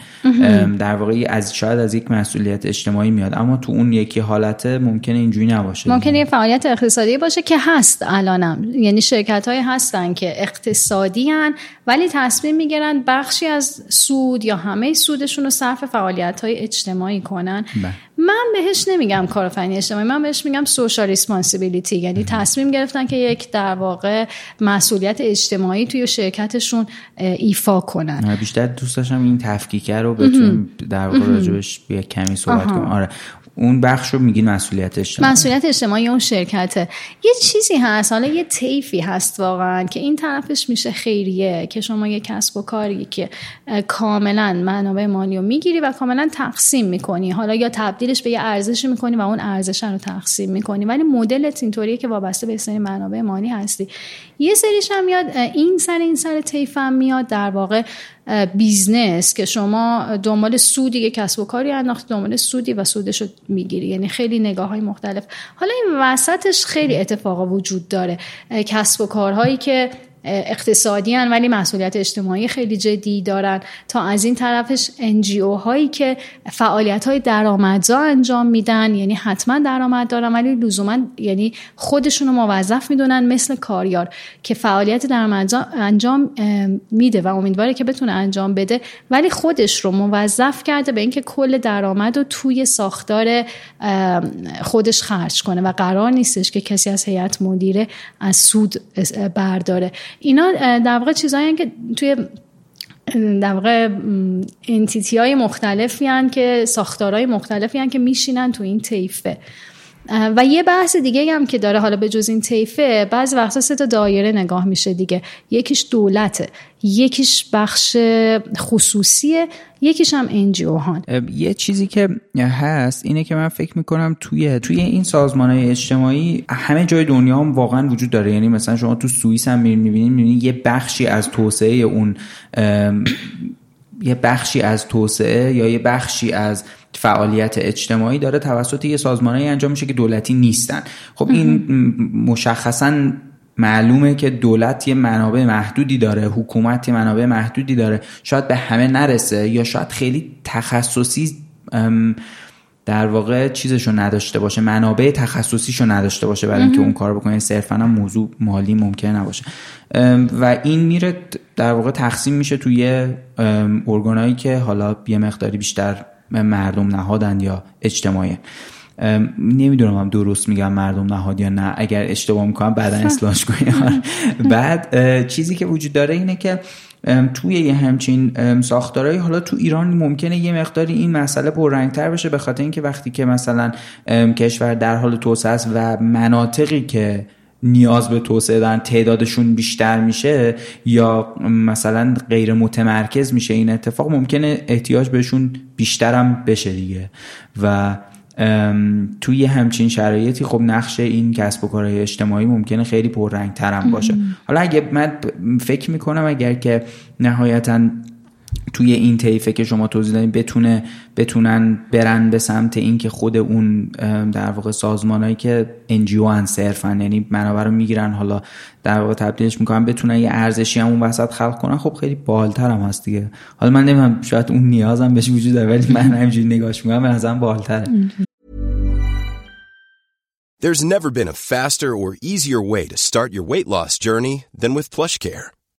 در واقع از شاید از یک مسئولیت اجتماعی میاد. اما تو اون یکی حالت ممکنه اینجوری نباشه. ممکنه یه فعالیت اقتصادی باشه که هست الانم. یعنی شرکت های هستن که اقتصادی هن ولی تصمیم می‌گیرن بخشی از سود یا همه سودشون رو صرف فعالیت های اجتماعی کنن. بله. من بهش نمیگم کارآفرینی اجتماعی من بهش میگم سوشال ریسپانسیبیلیتی یعنی تصمیم گرفتن که یک در واقع مسئولیت اجتماعی توی شرکتشون ایفا کنن. بیشتر دوست داشتم این تفکیک رو بتونیم در واقع راجبش کمی صحبت کنیم. آره. اون بخش رو میگین مسئولیت اجتماعی؟ مسئولیت اجتماعی اون شرکته. یه چیزی هست حالا یه طیفی هست واقعا که این طرفش میشه خیریه که شما یه کسب و کاری که کاملا منابع مالی رو می‌گیری و کاملا تقسیم می‌کنی. حالا یا تبدیلش به یه ارزشی می‌کنی و اون ارزش رو تقسیم می‌کنی. ولی مدلت اینطوریه که وابسته به سری منابع مالی هستی. یه سریش هم میاد این سر این سر طیف هم میاد در واقع business که شما دنبال سودی که کسب و کاری انداخت دنبال سودی و سودش رو می‌گیری. یعنی خیلی نگاه های مختلف. حالا این وسطش خیلی اتفاقا وجود داره. کسب و کارهایی که اقتصادی هن ولی مسئولیت اجتماعی خیلی جدی دارن. تا از این طرفش NGO هایی که فعالیت های درآمدزا انجام میدن یعنی حتما درآمد دارن ولی لزوما یعنی خودشون رو موظف می‌دونن مثل کاریار که فعالیت درآمدزا انجام میده و امیدواره که بتونه انجام بده. ولی خودش رو موظف کرده به اینکه کل درآمد رو توی ساختار خودش خرج کنه و قرار نیستش که کسی از هیئت مدیره از سود برداره. اینا در واقع چیزهایی که توی در واقع انتیتی های مختلفی هن که ساختارهای مختلفی هن که میشینن تو این طیفه. و یه بحث دیگه هم که داره حالا به جز این طیفه بعض وقتا سه تا دایره نگاه میشه دیگه. یکیش دولته یکیش بخش خصوصیه یکیش هم انجیو هان. یه چیزی که هست اینه که من فکر می‌کنم توی توی این سازمان های اجتماعی همه جای دنیا هم واقعا وجود داره. یعنی مثلا شما تو سوئیس هم می‌بینید می‌بینید یه بخشی از توسعه اون یه بخشی از توسعه یا یه بخشی از فعالیت اجتماعی داره توسط یه سازمانهایی انجام میشه که دولتی نیستن. خب این مشخصا معلومه که دولت یه منابع محدودی داره حکومت یه منابع محدودی داره. شاید به همه نرسه یا شاید خیلی تخصصی در واقع چیزشو نداشته باشه منابع تخصصیشو نداشته باشه برای اینکه اون کار بکنه. صرفا هم موضوع مالی ممکن نباشه. و این میره در واقع تقسیم میشه توی ارگانایی که حالا یه مقداری بیشتر مردم نهادن یا اجتماعی. نمی‌دونم هم درست میگم مردم نهاد یا نه. اگر اشتباه می‌کنم بعدا اصلاحش کنیم <laughs> بعد چیزی که وجود داره اینه که توی یه همچین ساختارهایی حالا تو ایران ممکنه یه مقداری این مسئله پررنگتر بشه به خاطر اینکه وقتی که مثلا کشور در حال توسعه است و مناطقی که نیاز به توسعه دارن تعدادشون بیشتر میشه یا مثلا غیر متمرکز میشه این اتفاق ممکنه احتیاج بهشون بیشترم بشه دیگه. و توی همچین شرایطی خب نقش این کسب و کارهای اجتماعی ممکنه خیلی پررنگ ترم باشه. حالا اگه من فکر می‌کنم اگر که نهایتا توی این طیفه که شما توضیح دادین بتونه بتونن برن به سمت اینکه خود اون در واقع سازمانهایی که انجیو ان صرفن یعنی منابع رو می‌گیرن حالا در واقع تبدیلش می‌کنن بتونن یه ارزشی هم اون وسط خلق کنن خب خیلی بالتر هم هست دیگه حالا من نمی‌دونم شاید اون نیازم بهش وجود داره ولی من همینجوری نگاهش می‌کنم به نظرم بالتره There's never been a faster or easier way to start your weight loss journey than with PlushCare.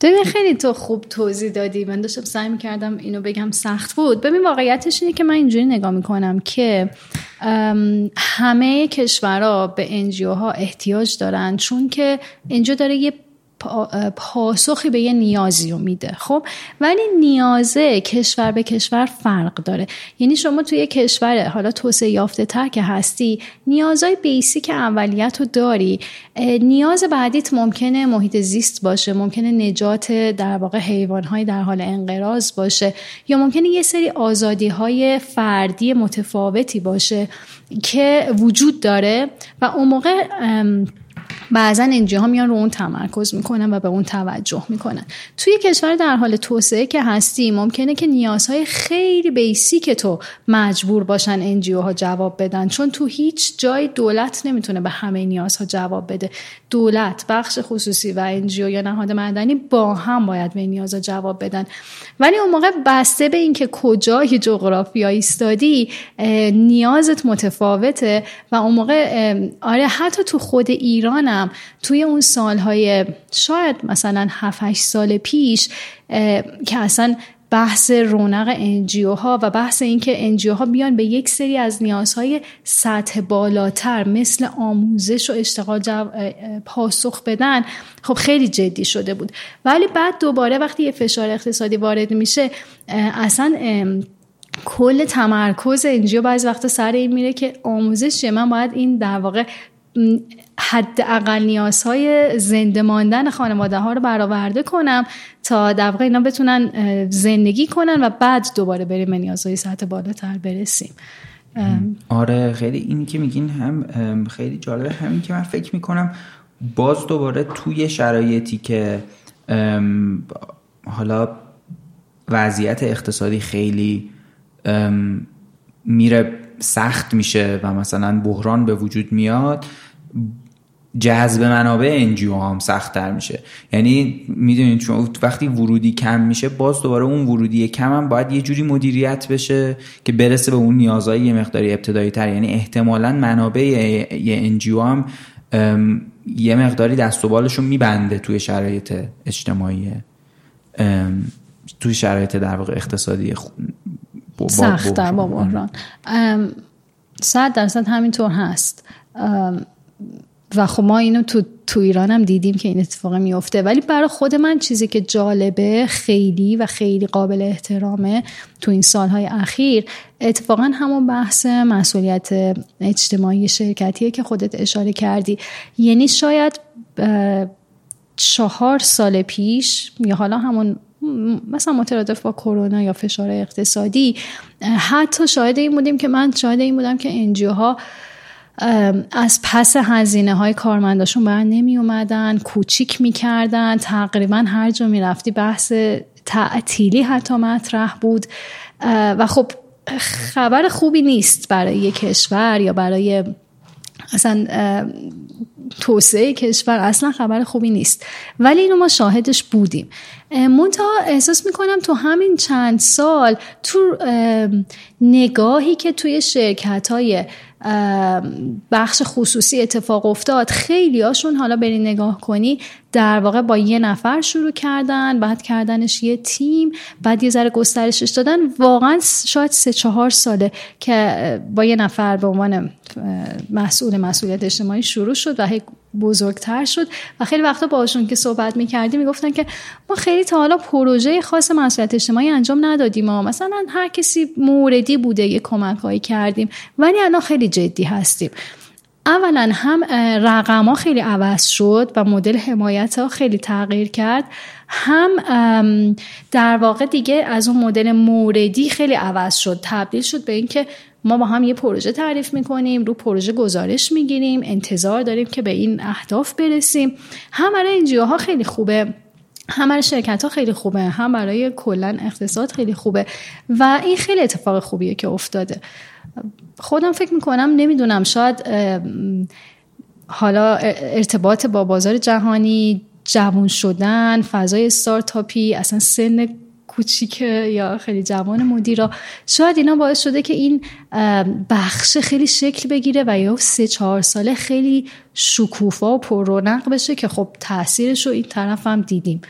ببین خیلی تو خوب توضیح دادی. من داشتم سعی می‌کردم اینو بگم سخت بود. ببین واقعیتش اینه که من اینجوری نگاه می‌کنم که همه کشورها به NGO ها احتیاج دارن. چون که NGO داره یه پاسخی به یه نیازی رو میده خب؟ ولی نیازه کشور به کشور فرق داره. یعنی شما توی کشور حالا توسعه یافته تر که هستی نیازهای بیسیک اولیت رو داری. نیاز بعدیت ممکنه محیط زیست باشه ممکنه نجات در واقع حیوانهای در حال انقراض باشه یا ممکنه یه سری آزادی های فردی متفاوتی باشه که وجود داره. و اون موقع بعضا انجی ها میان رو اون تمرکز می‌کنن و به اون توجه می‌کنن. توی کشور در حال توسعه که هستی ممکنه که نیازهای خیلی بیسیک تو مجبور باشن انجی ها جواب بدن چون تو هیچ جای دولت نمی‌تونه به همه نیازها جواب بده. دولت بخش خصوصی و انجیو یا نهاد مدنی با هم باید به نیازها جواب بدن. ولی اون موقع بسته به اینکه کجای جغرافیا ایستادی نیازت متفاوته و اون موقع آره حتی تو خود ایرانم توی اون سالهای شاید مثلا 7 سال پیش که اصلا بحث رونق NGO ها و بحث اینکه NGO ها بیان به یک سری از نیازهای سطح بالاتر مثل آموزش و اشتغال پاسخ بدن خب خیلی جدی شده بود. ولی بعد دوباره وقتی یه فشار اقتصادی وارد میشه اصلا کل تمرکز NGO بعضی وقتا سر این میره که آموزش من باید این در واقع حد اقل نیازهای زنده ماندن خانواده ها رو برآورده کنم تا در واقع اینا بتونن زندگی کنن و بعد دوباره بریم به نیازهای سطح بالاتر برسیم. آره خیلی این که میگین هم خیلی جالبه. همین که من فکر می‌کنم باز دوباره توی شرایطی که حالا وضعیت اقتصادی خیلی میره سخت میشه و مثلا بحران به وجود میاد جذب منابع NGO هم سختتر میشه. یعنی می‌دونید چون وقتی ورودی کم میشه باز دوباره اون ورودی کم هم باید یه جوری مدیریت بشه که برسه به اون نیازهای یه مقداری ابتدایی تر یعنی احتمالا منابع یه NGO هم یه مقداری دست و بالشون میبنده توی شرایط اجتماعی توی شرایط در واقع اقتصادی سختتر با بحران. صد درصد همینطور هست. و خب ما اینو تو, تو ایران هم دیدیم که این اتفاق میفته ولی برای خود من چیزی که جالبه خیلی و خیلی قابل احترامه تو این سالهای اخیر اتفاقا همون بحث مسئولیت اجتماعی شرکتیه که خودت اشاره کردی. یعنی شاید چهار سال پیش یا حالا همون مثلا مترادف با کرونا یا فشار اقتصادی حتی شاهد این بودیم که من شاهد این بودم که انجیو ها از پس هزینه های کارمنداشون بر نمی اومدن کوچیک می‌کردن. تقریبا هر جا می‌رفتی بحث تعطیلی حتی مطرح بود. و خب خبر خوبی نیست برای یک کشور یا برای اصلا توسعه کشور اصلا خبر خوبی نیست. ولی اینو ما شاهدش بودیم. منتها احساس می‌کنم تو همین چند سال تو نگاهی که توی شرکت های بخش خصوصی اتفاق افتاد. خیلی هاشون حالا بری نگاه کنی در واقع با یه نفر شروع کردن بعد کردنش یه تیم بعد یه ذره گسترشش دادن. واقعا شاید سه چهار ساله که با یه نفر به عنوان مسئول مسئولیت اجتماعی شروع شد و بزرگتر شد. و خیلی وقتا باشون که صحبت می‌کردیم می‌گفتن که ما خیلی تا حالا پروژه خاص مسئولیت اجتماعی انجام ندادیم ما مثلا هر کسی موردی بوده یه کمک هایی کردیم. ولی الان خیلی جدی هستیم. اولا هم رقم ها خیلی عوض شد و مدل حمایت ها خیلی تغییر کرد. هم در واقع دیگه از اون مدل موردی خیلی عوض شد. تبدیل شد به اینکه ما با هم یه پروژه تعریف می‌کنیم رو پروژه گزارش می‌گیریم انتظار داریم که به این اهداف برسیم. هم برای ها خیلی خوبه. هم برای شرکت ها خیلی خوبه هم برای کلا اقتصاد خیلی خوبه و این خیلی اتفاق خوبیه که افتاده. خودم فکر می‌کنم نمی‌دونم شاید حالا ارتباط با بازار جهانی جوان شدن فضای استارتاپی اصلا سن کوچیک یا خیلی جوان مدیرا. شاید اینا باعث شده که این بخش خیلی شکل بگیره و یا سه چهار ساله خیلی شکوفا و پررونق بشه که خب تاثیرش رو این طرف هم دیدیم.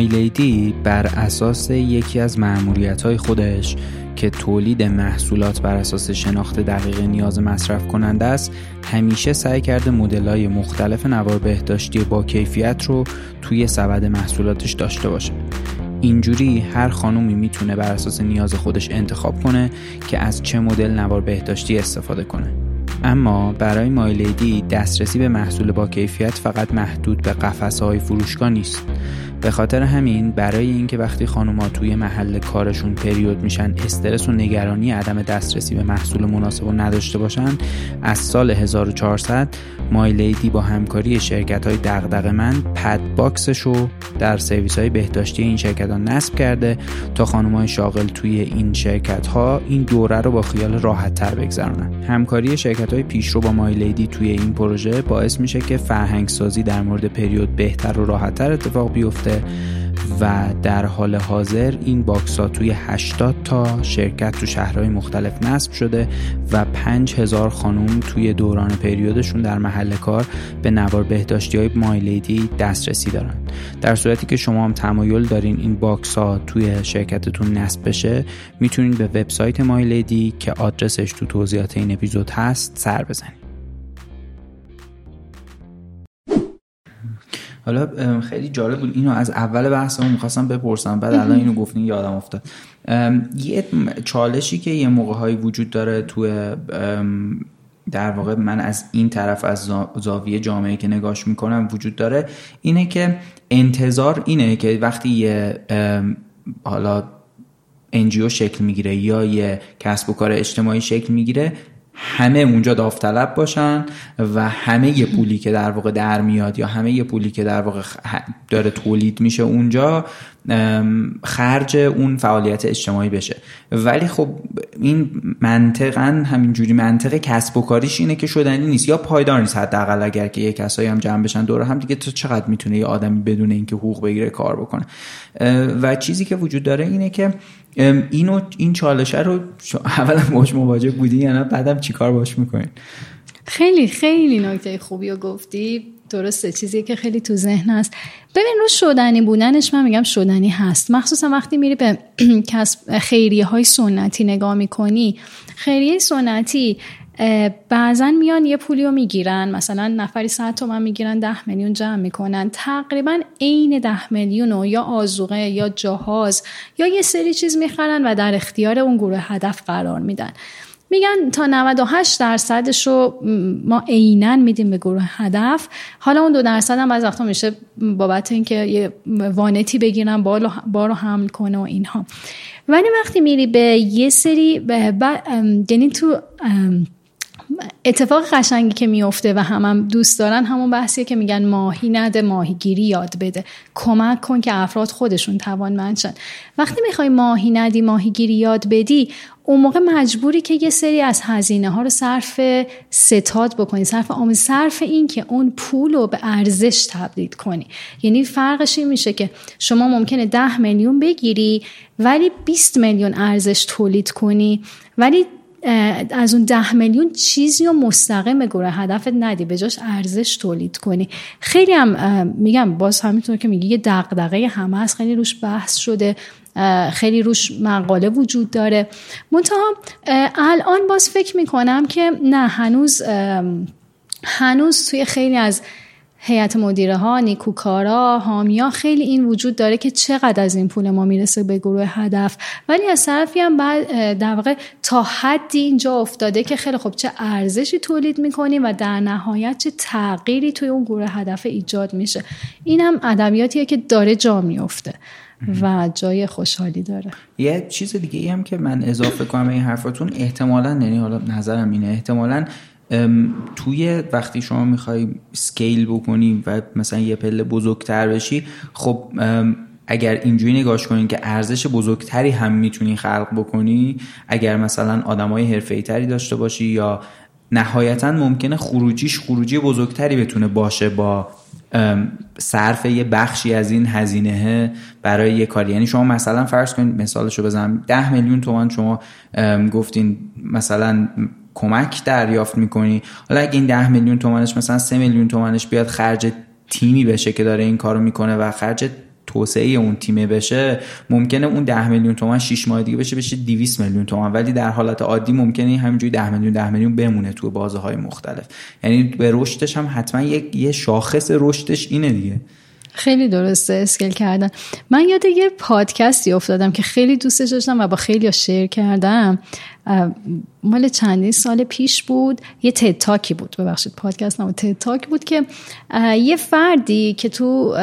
مایلیدی بر اساس یکی از معمولیت های خودش که تولید محصولات بر اساس شناخت دقیق نیاز مصرف کننده است همیشه سعی کرده مدل های مختلف نوار بهداشتی با کیفیت رو توی سبد محصولاتش داشته باشه. اینجوری هر خانومی می‌تونه بر اساس نیاز خودش انتخاب کنه که از چه مدل نوار بهداشتی استفاده کنه. اما برای مایلیدی دسترسی به محصول با کیفیت فقط محدود به قفسه های فروشگاه نیست. به خاطر همین برای اینکه وقتی خانوما توی محل کارشون پریود میشن استرس و نگرانی عدم دسترسی به محصول مناسب و نداشته باشن از سال 1400 مایلیدی با همکاری شرکت های دغدغه‌مند pad box ش رو در سرویس های بهداشتی این شرکت ها نصب کرده تا خانم های شاغل توی این شرکت ها این دوره رو با خیال راحت تر بگذرونن. همکاری شرکت های پیشرو با مایلیدی توی این پروژه باعث میشه که فرهنگ سازی در مورد پریود بهتر و راحت تر اتفاق بیفته و در حال حاضر این box ها توی 80 تا شرکت تو شهرهای مختلف نصب شده و 5000 خانوم توی دوران پریودشون در محل کار به نوار بهداشتی های مایلیدی دسترسی دارن. در صورتی که شما هم تمایل دارین این box ها توی شرکتتون نصب بشه می‌تونید به وبسایت مایلیدی که آدرسش تو توضیحات این اپیزود هست سر بزنید حالا خیلی جالب بود. اینو از اول بحثمون می‌خواستم بپرسم بعد الان اینو گفتین یادم افتاد. یه چالشی که یه موقع هایی وجود داره توی در واقع من از این طرف از زاویه جامعه که نگاش می‌کنم وجود داره اینه که انتظار اینه که وقتی یه حالا انجیو شکل می‌گیره یا یه کسب و کار اجتماعی شکل می‌گیره همه اونجا داوطلب باشن و همه پولی که در واقع در میاد یا همه پولی که در واقع داره تولید میشه اونجا خرج اون فعالیت اجتماعی بشه. ولی خب این منطقا همینجوری منطق کسب و کاریش اینه که شدنی نیست. یا پایدار نیست حداقل اگر که یه کسایی هم جمع بشن دور هم دیگه تو چقدر می‌تونه یه آدمی بدون اینکه حقوق بگیره کار بکنه؟ و چیزی که وجود داره اینه که اینو این چالشه رو <laughs> اولا باش مواجه بودی یا نه؟ بعدم چیکار باش می‌کنین خیلی خیلی نکته خوبی رو گفتی. درسته چیزی که خیلی تو ذهن هست. ببین رو شدنی بودنش من میگم شدنی هست. مخصوصا وقتی میری به <clears throat> خیریه های سنتی نگاه می‌کنی خیریه سنتی بعضا میان یه پولی رو می‌گیرن مثلا نفری 100 تومن می‌گیرن ده میلیون جمع می‌کنن. تقریبا عین ده میلیون رو یا آزوقه یا جهاز یا یه سری چیز می‌خرن و در اختیار اون گروه هدف قرار میدن. میگن تا 98 درصدش رو ما عینا میدیم به گروه هدف. حالا اون دو درصد هم از وقتا میشه بابت اینکه یه وانتی بگیرن بار رو حمل کنه و اینها. ولی وقتی میری به یه سری یعنی تو اتفاق قشنگی که میفته و هم, هم دوست دارن همون بحثیه که میگن ماهی نده ماهیگیری یاد بده. کمک کن که افراد خودشون توانمند شن. وقتی می‌خوای ماهی ندی ماهیگیری یاد بدی اون موقع مجبوری که یه سری از هزینه ها رو صرف ستاد بکنی صرف آموز صرف این که اون پول رو به ارزش تبدیل کنی. یعنی فرقش این میشه که شما ممکنه ده میلیون بگیری ولی 20 میلیون ارزش تولید کنی ولی از اون ده میلیون چیزی رو مستقیم گروه هدفت ندی. به جاش ارزش تولید کنی. خیلی هم میگم باز همینطور که میگی یه دغدغه همه هست خیلی روش بحث شده. خیلی روش مقاله وجود داره. منتها الان باز فکر می‌کنم که نه هنوز هنوز توی خیلی از هیئت مدیره ها نیکوکارا حامیا خیلی این وجود داره که چقدر از این پول ما می‌رسه به گروه هدف. ولی از طرفی هم بعد در واقع تا حدی اینجا افتاده که خیلی خب چه ارزشی تولید می‌کنیم و در نهایت چه تغییری توی اون گروه هدف ایجاد میشه. این هم ادبیاتیه که داره جا میفته و جای خوشحالی داره. یه چیز دیگه ای هم که من اضافه کنم این حرفاتون احتمالا یعنی حالا نظرم اینه احتمالا توی وقتی شما می‌خوای سکیل بکنی و مثلا یه پله بزرگتر بشی خب اگر اینجوری نگاش کنین که ارزش بزرگتری هم می‌تونی خلق بکنی اگر مثلا آدمای حرفه‌ای تری داشته باشی یا نهایتا ممکنه خروجیش خروجی بزرگتری بتونه باشه با صرف یه بخشی از این هزینه برای یه کاری. یعنی شما مثلا فرض کنید مثالشو بزنم ده میلیون تومان شما گفتین مثلا کمک دریافت می‌کنی؟ حالا اگه این ده میلیون تومنش مثلا سه میلیون تومنش بیاد خرج تیمی بشه که داره این کارو می‌کنه و خرج توسعه اون تیمه بشه ممکنه اون 10 میلیون تومن 6 ماه دیگه بشه بشه 200 میلیون تومن ولی در حالت عادی ممکنه همینجوری 10 میلیون 10 میلیون بمونه تو بازه های مختلف. یعنی به رشدش هم حتما یک یه شاخص رشدش اینه دیگه. خیلی درسته اسکل کردن. من یاد یه پادکستی افتادم که خیلی دوستش داشتم و با خیلی شیر کردم. مال چندین سال پیش بود. یه تتاکی بود. ببخشید پادکست نمو تتاکی بود که یه فردی که تو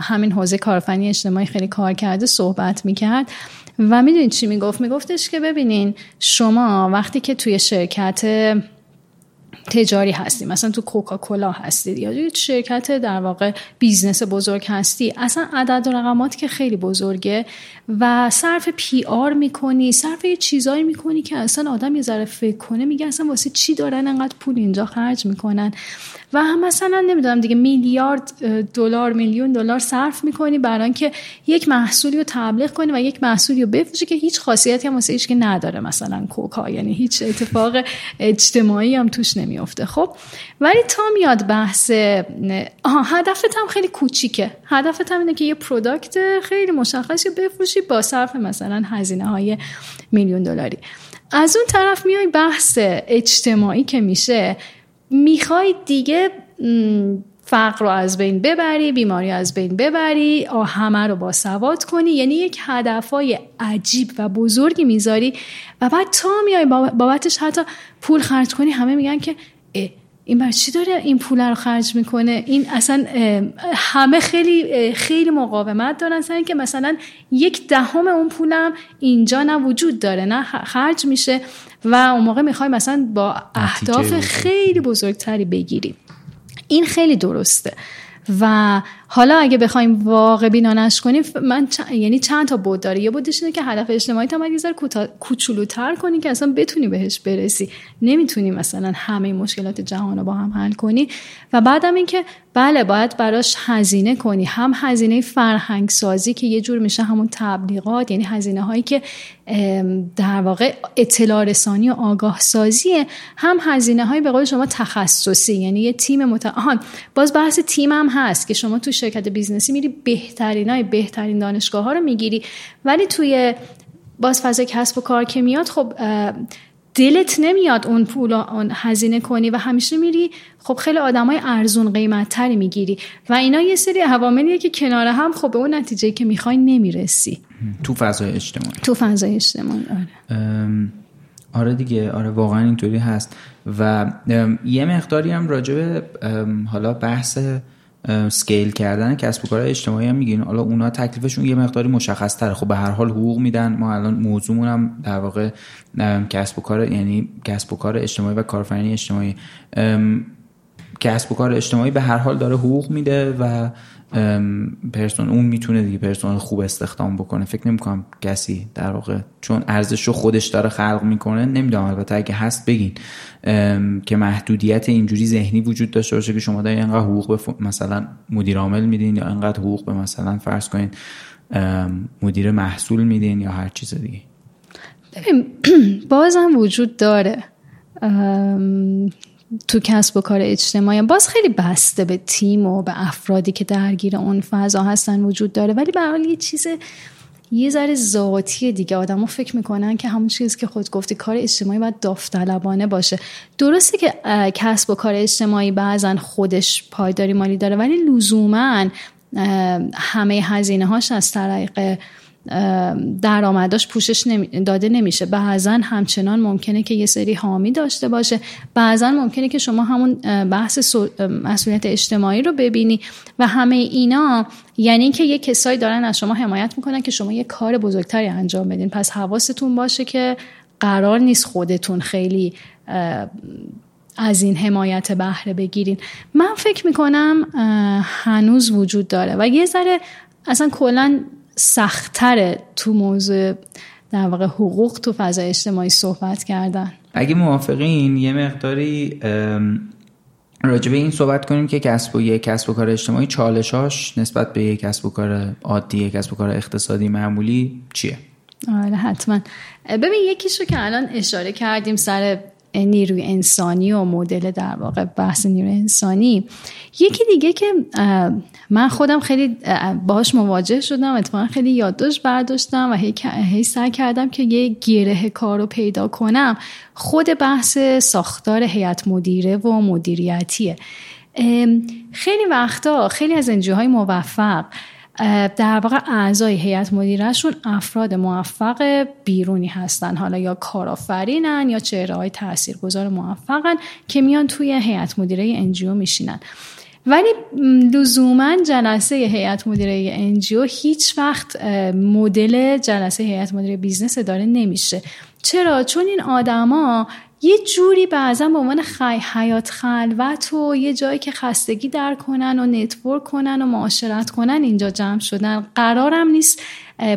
همین حوزه کارفنی اجتماعی خیلی کار کرده صحبت می‌کرد و می‌دونید چی می‌گفت؟ میگفتش که ببینین شما وقتی که توی شرکت تجاری هستی مثلا تو کوکاکولا هستی یا شرکت در واقع business بزرگ هستی. اصلا عدد و رقمات که خیلی بزرگه و صرف PR می‌کنی صرف یه چیزایی می‌کنی که اصلا آدم یه ذره فکر کنه میگه اصلا واسه چی دارن انقدر پول اینجا خرج می‌کنن؟ و هم مثلا نمی‌دونم دیگه میلیارد دلار میلیون دلار صرف می‌کنی برای اینکه یک محصولی رو تبلیغ کنی و یک محصولی رو بفروشی که هیچ خاصیتی هم واسه که نداره مثلا کوکا یعنی هیچ اتفاق اجتماعی هم توش نمیافته خب؟ ولی تا میاد بحث آها هدفت هم خیلی کوچیکه. هدفت هم اینه که یه پروداکت خیلی مشخصی بفروشی با صرف مثلا هزینه های میلیون دلاری. از اون طرف میای بحث اجتماعی که میشه. می‌خوای دیگه فقر رو از بین ببری بیماری از بین ببری همه رو با سواد کنی. یعنی یک هدفهای عجیب و بزرگی می‌ذاری و بعد تا میای بابتش حتی پول خرج کنی همه میگن که این بر چی داره این پول رو خرج می‌کنه؟ این اصلا همه خیلی خیلی مقاومت دارن سر که مثلا یک دهم اون پولم اینجا نه وجود داره نه خرج میشه و اون موقع می‌خوای مثلا با اهداف خیلی بزرگتری بگیری. این خیلی درسته و حالا اگه بخوایم واقع بینانش کنیم من یعنی چند تا بود داره یه بودش اینه که هدف اجتماعی تا یه ذره کوچولوتر کنی که اصلا بتونی بهش برسی. نمی‌تونی مثلا همه مشکلات جهان رو با هم حل کنی. و بعدم اینکه بله باید براش هزینه کنی. هم هزینه فرهنگ سازی که یه جور میشه همون تبلیغات یعنی هزینه هایی که در واقع اطلاع رسانی و آگاه سازیه هم هزینه های به قول شما تخصصی یعنی یه تیم متعهان باز بحث تیم هم هست که شما تو شرکت business ی میری بهترین های بهترین دانشگاه ها رو می‌گیری. ولی توی باز فضای کسب و کار که میاد خب دلت نمیاد اون پول اون هزینه کنی و همیشه میری خب خیلی آدمای ارزون قیمت تری می‌گیری. و اینا یه سری عواملیه که کنار هم خب به اون نتیجه که می‌خوای نمی‌رسی. تو فضای اجتماعی. تو فضای اجتماعی آره. آره دیگه آره واقعا اینطوری هست. و یه مقداری هم راجع حالا بحث سکیل کردن کسب و کار اجتماعی هم میگین. حالا اونا تکلیفشون یه مقداری مشخص تره خب به هر حال حقوق میدن. ما الان موضوعمون هم در واقع کسب و کار یعنی کسب و کار اجتماعی و کارفرنی اجتماعی. کسب و کار اجتماعی به هر حال داره حقوق میده و پرسون اون می‌تونه دیگه پرسونال خوب استخدام بکنه. فکر نمی‌کنم کسی در واقع چون ارزش رو خودش داره خلق می‌کنه نمی‌دونم البته اگه هست بگین. که محدودیت اینجوری ذهنی وجود داشته باشه که شما دارین اینقدر حقوق به مثلا مدیر عامل میدین یا اینقدر حقوق به مثلا فرض کنین مدیر محصول میدین یا هر چیز دیگه. ببین <clears throat> بازم وجود داره. تو کسب و کار اجتماعی. باز خیلی بسته به تیم و به افرادی که درگیر اون فضا هستن وجود داره. ولی به حال یه چیز یه ذره ذاتی دیگه. آدما فکر می‌کنن که همون چیزی که خود گفتی کار اجتماعی باید داوطلبانه باشه. درسته که کسب و کار اجتماعی بعضا خودش پایداری مالی داره ولی لزوما همه هزینه هاش از طریق درآمداش پوشش داده نمیشه. بعضا همچنان ممکنه که یه سری حامی داشته باشه. بعضا ممکنه که شما همون بحث مسئولیت اجتماعی رو ببینی و همه اینا یعنی که یه کسایی دارن از شما حمایت می‌کنن که شما یه کار بزرگتری انجام بدین. پس حواستون باشه که قرار نیست خودتون خیلی از این حمایت بهره بگیرین. من فکر می‌کنم هنوز وجود داره. و یه ذره اصلا کلا سختتره تو موضوع در واقع حقوق تو فضای اجتماعی صحبت کردن. اگه موافقین یه مقداری راجع به این صحبت کنیم که کسب و یک کسب و کار اجتماعی چالشاش نسبت به یک کسب و کار عادی کسب و کار اقتصادی معمولی چیه؟ آره حتما. ببین یکیش رو که الان اشاره کردیم سر نیروی انسانی و مدل در واقع بحث نیروی انسانی. یکی دیگه که من خودم خیلی باهاش مواجه شدم اتفاقا خیلی یادداشت برداشتم و هی سعی کردم که یه گره کار رو پیدا کنم. خود بحث ساختار هیئت مدیره و مدیریتیه. خیلی وقتا خیلی از NGO های موفق در واقع اعضای هیئت مدیرهشون افراد موفق بیرونی هستن. حالا یا کارآفرینن یا چهره های تاثیرگذار موفقن که میان توی هیئت مدیره NGO میشینن. ولی لزوما جلسه هیئت مدیره NGO هیچ وقت مدل جلسه هیئت مدیره business داره نمیشه. چرا؟ چون این آدما یه جوری بعضا به عنوان خی... حیات خلوت و یه جایی که خستگی در کنن و نتورک کنن و معاشرت کنن اینجا جمع شدن. قرارم نیست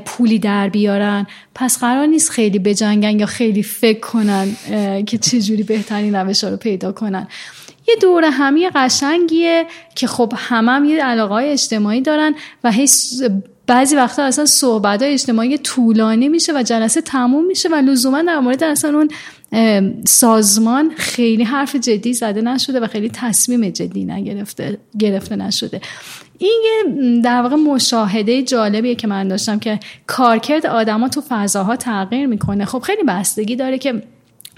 پولی در بیارن. پس قرار نیست خیلی بجنگن یا خیلی فکر کنن که چه جوری بهترین روش رو پیدا کنن. یه دور همی قشنگیه که خب همم هم یه علاقه های اجتماعی دارن و هی بعضی وقتا اصلا صحبت های اجتماعی طولانی میشه و جلسه تموم میشه و لزوما در مورد اصلا اون سازمان خیلی حرف جدی زده نشده و خیلی تصمیم جدی نگرفته گرفته نشده. این یه در واقع مشاهده جالبیه که من داشتم که کارکرد آدما تو فضاها تغییر می‌کنه. خب خیلی بستگی داره که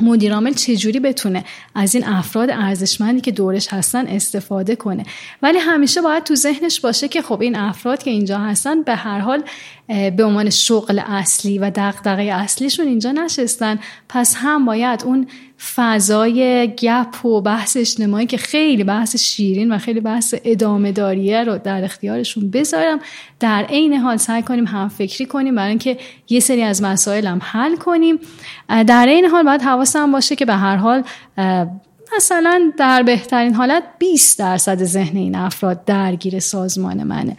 مدیرعامل چجوری بتونه از این افراد ارزشمندی که دورش هستن استفاده کنه؟ ولی همیشه باید تو ذهنش باشه که خب این افراد که اینجا هستن به هر حال به عنوان شغل اصلی و دغدغه اصلیشون اینجا نشستن. پس هم باید اون فضای گپ و بحث اجتماعی که خیلی بحث شیرین و خیلی بحث ادامه داریه رو در اختیارشون بذارم در عین حال سعی کنیم هم فکری کنیم برای اینکه یه سری از مسائل هم حل کنیم. در این حال باید حواسم باشه که به هر حال مثلا در بهترین حالت 20 درصد ذهن این افراد درگیر سازمان منه.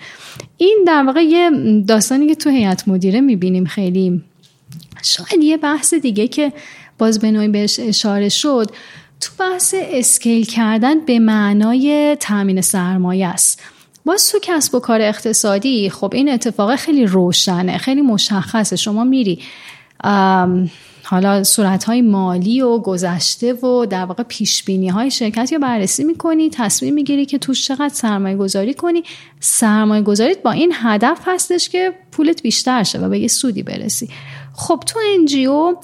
این در واقع یه داستانی که تو هیئت مدیره می‌بینیم خیلی شاید یه بحث دیگه که باز به نوعی بهش اشاره شد تو بحث اسکیل کردن به معنای تامین سرمایه است. باز تو کسب و کار اقتصادی خب این اتفاق خیلی روشنه خیلی مشخصه. شما میری حالا صورت های مالی و گذشته و در واقع پیش بینی های شرکت یا بررسی می‌کنی تصمیم می‌گیری که توش چقدر سرمایه گذاری کنی. سرمایه گذاریت با این هدف هستش که پولت بیشتر شه و به یه سودی برسی. خب تو انجیو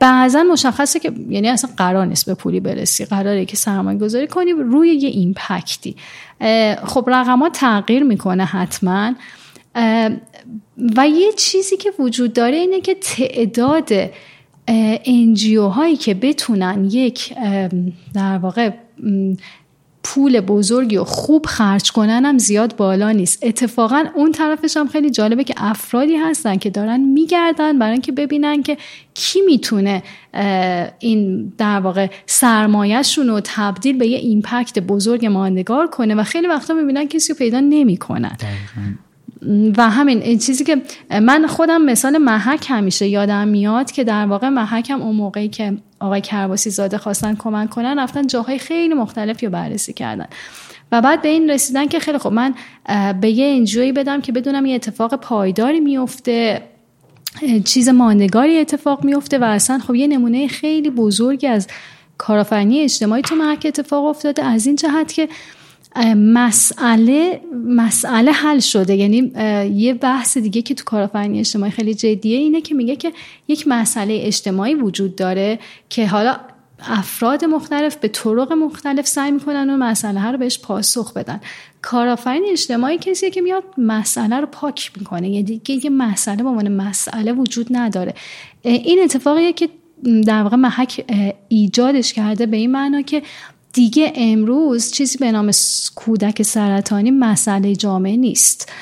بعضا مشخصه که یعنی اصلا قرار نیست به پولی برسی. قراره که سرمایه گذاری کنی روی یه ایمپکتی. خب رقمات تغییر می‌کنه حتما. و یه چیزی که وجود داره اینه که تعداد NGO هایی که بتونن یک در واقع پول بزرگی و خوب خرج کنن هم زیاد بالا نیست. اتفاقا اون طرفش هم خیلی جالبه که افرادی هستن که دارن میگردن برای اینکه ببینن که کی می‌تونه این در واقع سرمایهشون رو تبدیل به یه impact بزرگ ماندگار کنه و خیلی وقتا می‌بینن کسی رو پیدا نمی‌کنن. و همین این چیزی که من خودم مثال محک همیشه یادم میاد که در واقع محک هم اون موقعی که آقای کرباسی زاده خواستن کمک کنن رفتن جاهای خیلی مختلفی رو بررسی کردن. و بعد به این رسیدن که خیلی خب من به یه انجوی بدم که بدونم یه اتفاق پایداری میفته چیز ماندگاری اتفاق میفته و اصلا خب یه نمونه خیلی بزرگی از کارآفرینی اجتماعی تو محک اتفاق افتاده. از این جهت که مسئله مسئله حل شده. یعنی یه بحث دیگه که تو کارآفرینی اجتماعی خیلی جدیه اینه که میگه که یک مسئله اجتماعی وجود داره که حالا افراد مختلف به طرق مختلف سعی می‌کنن و مسئله ها رو بهش پاسخ بدن. کارآفرین اجتماعی کسیه که میاد مسئله رو پاک می‌کنه. یعنی دیگه یه مسئله به عنوان مسئله وجود نداره. این اتفاقیه که در واقع محک ایجادش کرده به این معنا که دیگه امروز چیزی به نام کودک سرطانی مسئله جامعه نیست.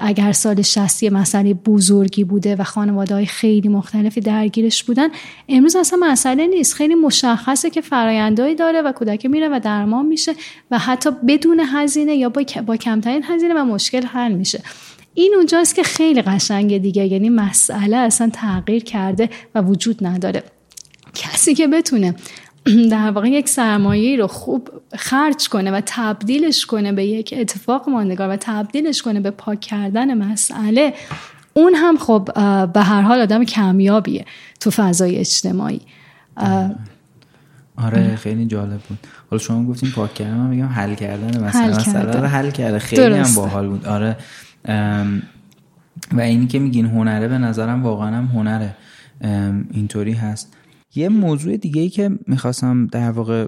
اگر سال 60 مسئله بزرگی بوده و خانواده های خیلی مختلفی درگیرش بودن امروز اصلا مسئله نیست. خیلی مشخصه که فرایندهایی داره و کودک میره و درمان میشه و حتی بدون هزینه یا با, با کمترین هزینه و مشکل حل میشه. این اونجاست که خیلی قشنگه دیگه یعنی مسئله اصلا تغییر کرده و وجود نداره. کسی که بتونه <clears throat> در واقع یک سرمایه رو خوب خرج کنه و تبدیلش کنه به یک اتفاق ماندگار و تبدیلش کنه به پاک کردن مسئله اون هم خب به هر حال آدم کمیابیه تو فضای اجتماعی. آره خیلی جالب بود. حالا شما گفتیم پاک کردن من میگم حل کردن مثلا حل مسئله. رو حل کرده. خیلی درسته. هم باحال بود. آره. و اینی که میگین هنره به نظرم واقعا هم هنره. اینطوری هست. یه موضوع دیگه ای که می‌خواستم در واقع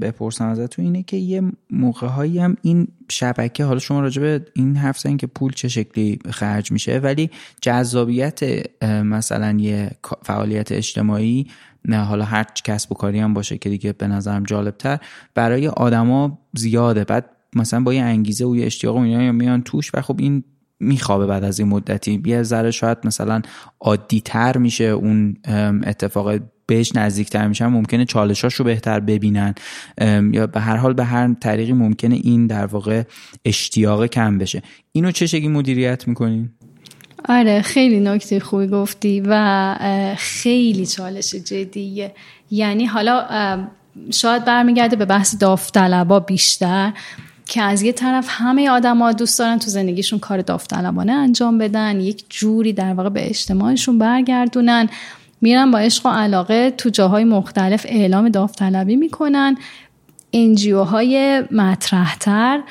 بپرسم ازتون اینه که یه موقع هایی هم این شبکه حالا شما راجع به این حرف زدین که پول چه شکلی خرج میشه ولی جذابیت مثلا یه فعالیت اجتماعی نه حالا هر کسب و کاری هم باشه که دیگه به نظرم جالبتر برای آدما زیاده. بعد مثلا با یه انگیزه و یه اشتیاق و اینا میان توش و خب این میخوابه بعد از این مدتی. یه ذره شاید مثلا عادی تر میشه اون اتفاق بهش نزدیکتر میشن ممکنه چالشاش رو بهتر ببینن. یا به هر حال به هر طریقی ممکنه این در واقع اشتیاق کم بشه. اینو چه شکلی مدیریت می‌کنین؟ آره خیلی نکته خوبی گفتی و خیلی چالش جدیه. یعنی حالا شاید برمیگرده به بحث داوطلبا بیشتر که از یه طرف همه آدما دوست دارن تو زندگیشون کار داوطلبانه انجام بدن یک جوری در واقع به اجتماعشون برگردونن. میرن با عشق و علاقه تو جاهای مختلف اعلام داوطلبی می‌کنن. انجیو های مطرحتر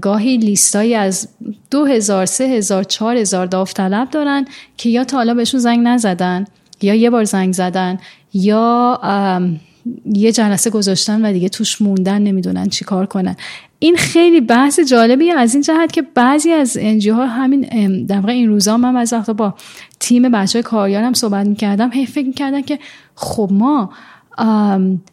گاهی لیستایی از دو هزار سه هزار چهار هزار داوطلب دارن که یا تا حالا بهشون زنگ نزدن یا یه بار زنگ زدن یا یه جلسه گذاشتن و دیگه توش موندن نمی‌دونن چی کار کنن. این خیلی بحث جالبی از این جهت که بعضی از انجی ها همین در این روزا من از وقتا با تیم بچه کاریارم صحبت می‌کردم هی فکر می‌کردن که خب ما